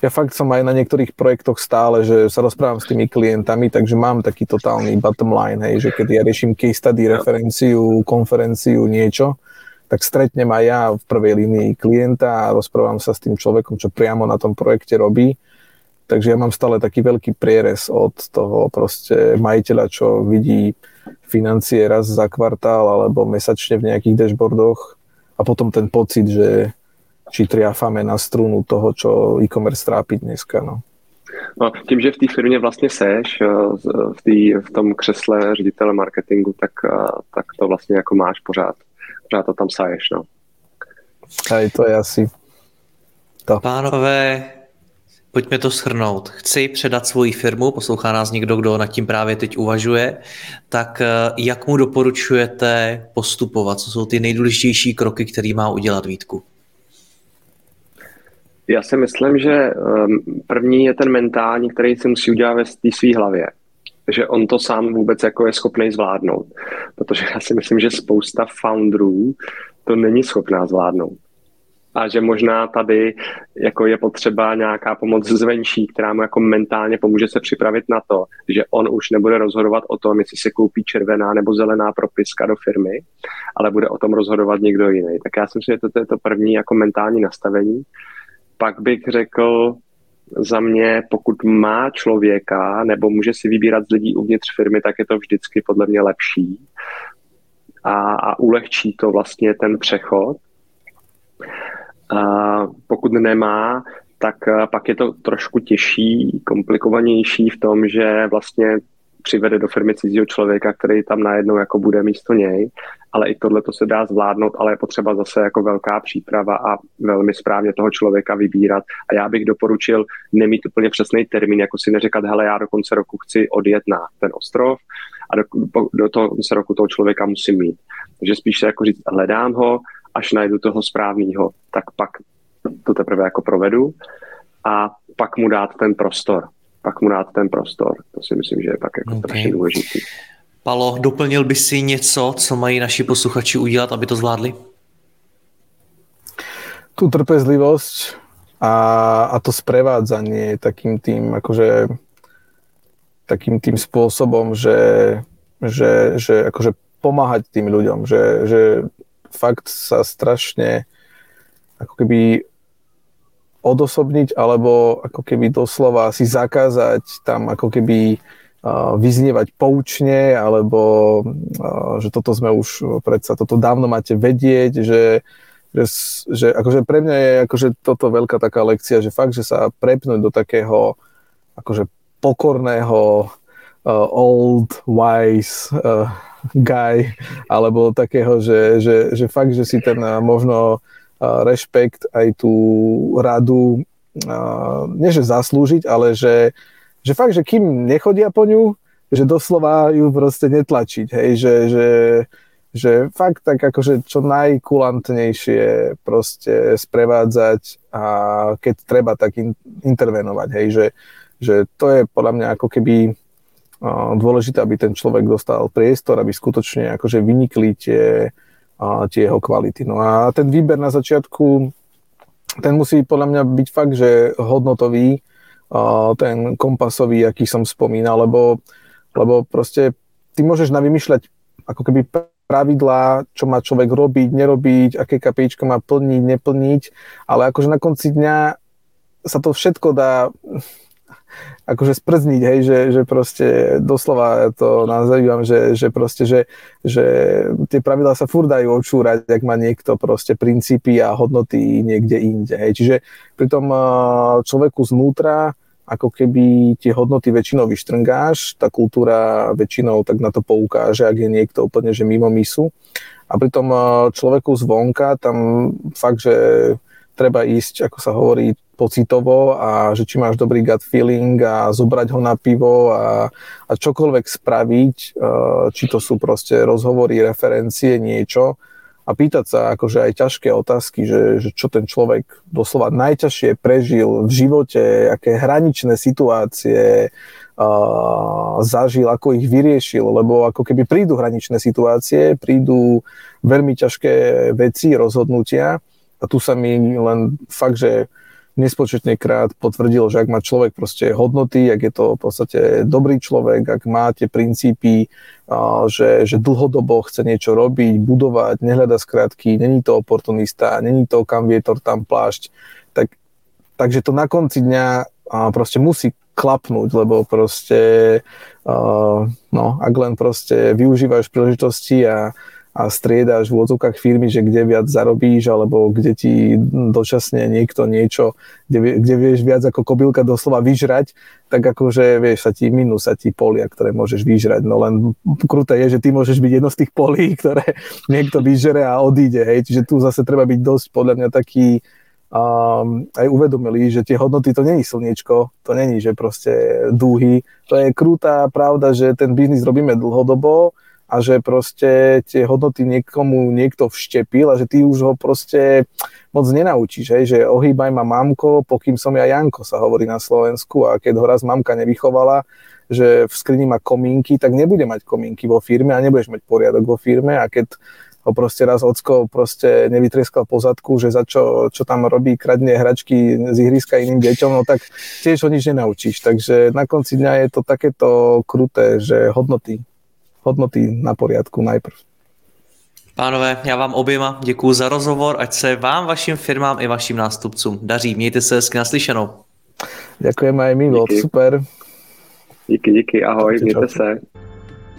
ja fakt som aj na niektorých projektoch stále, že sa rozprávam s tými klientami, takže mám taký totálny bottom line, hej, že keď ja riešim case study, referenciu, konferenciu, niečo, tak stretnem aj ja v prvej línii klienta a rozprávam sa s tým človekom, čo priamo na tom projekte robí. Takže ja mám stále taký veľký prierez od toho proste majiteľa, čo vidí financie raz za kvartál alebo mesačne v nejakých dashboardoch a potom ten pocit, že či triafame na strunu toho, čo e-commerce trápí dneska. No. No, tím, že v té firmě vlastně seš, eh, v, tý, v tom křesle ředitele marketingu, tak, eh, tak to vlastně jako máš pořád. Pořád to tam saješ, no. Aj to je asi to. Pánové, pojďme to shrnout. Chci předat svoji firmu, poslouchá nás někdo, kdo nad tím právě teď uvažuje, tak eh, jak mu doporučujete postupovat? Co jsou ty nejdůležitější kroky, který má udělat Vítku? Já si myslím, že ehm, první je ten mentální, který si musí udělat ve té své hlavě. Že on to sám vůbec jako je schopný zvládnout. Protože já si myslím, že spousta founderů to není schopná zvládnout. A že možná tady jako je potřeba nějaká pomoc zvenčí, která mu jako mentálně pomůže se připravit na to, že on už nebude rozhodovat o tom, jestli se koupí červená nebo zelená propiska do firmy, ale bude o tom rozhodovat někdo jiný. Tak já si myslím, že to je to první jako mentální nastavení pak bych řekl za mě, pokud má člověka nebo může si vybírat z lidí uvnitř firmy, tak je to vždycky podle mě lepší a, a ulehčí to vlastně ten přechod. A pokud nemá, tak pak je to trošku těžší, komplikovanější v tom, že vlastně přivede do firmy cizího člověka, který tam najednou jako bude místo něj, ale i tohle to se dá zvládnout, ale je potřeba zase jako velká příprava a velmi správně toho člověka vybírat. A já bych doporučil nemít úplně přesný termín, jako si neříkat, hele, já do konce roku chci odjet na ten ostrov a do, do toho konce roku toho člověka musím mít. Takže spíš se jako říct, hledám ho, až najdu toho správného, tak pak to teprve jako provedu a pak mu dát ten prostor pak mu dát ten prostor. To si myslím, že je pak jako okay. strašně důležitý. Palo, doplnil by si něco, co mají naši posluchači udělat, aby to zvládli? Tu trpezlivosť a, a to sprevádzanie takým tým, akože takým tým spôsobom, že, že, že akože pomáhať tým ľuďom, že, že fakt sa strašne ako keby odosobniť, alebo ako keby doslova si zakázať tam ako keby vyznievať poučne, alebo že toto sme už predsa, toto dávno máte vedieť, že, že, že akože pre mňa je akože toto veľká taká lekcia, že fakt, že sa prepnúť do takého akože pokorného uh, old, wise uh, guy, alebo takého, že, že, že fakt, že si ten uh, možno rešpekt, aj tú radu, nie že zaslúžiť, ale že, že fakt, že kým nechodia po ňu, že doslova ju proste netlačiť, hej, že, že, že fakt tak akože čo najkulantnejšie proste sprevádzať a keď treba, tak in, intervenovať, hej, že, že to je podľa mňa ako keby dôležité, aby ten človek dostal priestor, aby skutočne akože vynikli tie, a tie jeho kvality. No a ten výber na začiatku ten musí podľa mňa byť fakt, že hodnotový, ten kompasový, aký som spomínal, lebo, lebo proste ty môžeš navymýšľať ako keby pravidlá, čo má človek robiť, nerobiť, aké kapíčko má plniť, neplniť, ale akože na konci dňa sa to všetko dá akože sprzniť, hej, že, že proste doslova to nazývam, že, že proste, že, že tie pravidlá sa furt dajú očúrať, ak má niekto proste princípy a hodnoty niekde inde, hej. Čiže pri tom človeku znútra ako keby tie hodnoty väčšinou vyštrngáš, tá kultúra väčšinou tak na to poukáže, ak je niekto úplne že mimo misu. A pri tom človeku zvonka tam fakt, že treba ísť, ako sa hovorí, pocitovo a že či máš dobrý gut feeling a zobrať ho na pivo a, a čokoľvek spraviť, či to sú proste rozhovory, referencie, niečo, a pýtať sa akože aj ťažké otázky, že, že čo ten človek doslova najťažšie prežil v živote, aké hraničné situácie uh, zažil, ako ich vyriešil, lebo ako keby prídu hraničné situácie, prídu veľmi ťažké veci, rozhodnutia. A tu sa mi len fakt, že nespočetne krát potvrdil, že ak má človek proste hodnoty, ak je to v podstate dobrý človek, ak má tie princípy, že, že dlhodobo chce niečo robiť, budovať, nehľada skratky, není to oportunista, není to kam vietor, tam plášť, tak, takže to na konci dňa proste musí klapnúť, lebo proste no, ak len proste využívaš príležitosti a a striedaš v odzokách firmy, že kde viac zarobíš, alebo kde ti dočasne niekto niečo, kde, kde vieš viac ako kobylka doslova vyžrať, tak akože vieš, sa ti minú sa ti polia, ktoré môžeš vyžrať. No len kruté je, že ty môžeš byť jedno z tých polí, ktoré niekto vyžere a odíde. Hej. Čiže tu zase treba byť dosť podľa mňa taký um, aj uvedomili, že tie hodnoty to není slniečko, to není, že proste dúhy. To je krutá pravda, že ten biznis robíme dlhodobo, a že proste tie hodnoty niekomu niekto vštepil a že ty už ho proste moc nenaučíš, hej, že ohýbaj ma mamko, pokým som ja Janko, sa hovorí na Slovensku a keď ho raz mamka nevychovala, že v skrini má komínky, tak nebude mať komínky vo firme a nebudeš mať poriadok vo firme a keď ho proste raz ocko proste nevytrieskal po zadku, že za čo, čo tam robí, kradne hračky z ihriska iným deťom, no tak tiež ho nič nenaučíš. Takže na konci dňa je to takéto kruté, že hodnoty hodnoty na poriadku najprv. Pánové, já vám oběma děkuji za rozhovor, ať se vám, vašim firmám i vašim nástupcům daří. Mějte se hezky naslyšenou. Děkujeme aj my, super. Díky, díky, ahoj, mějte se.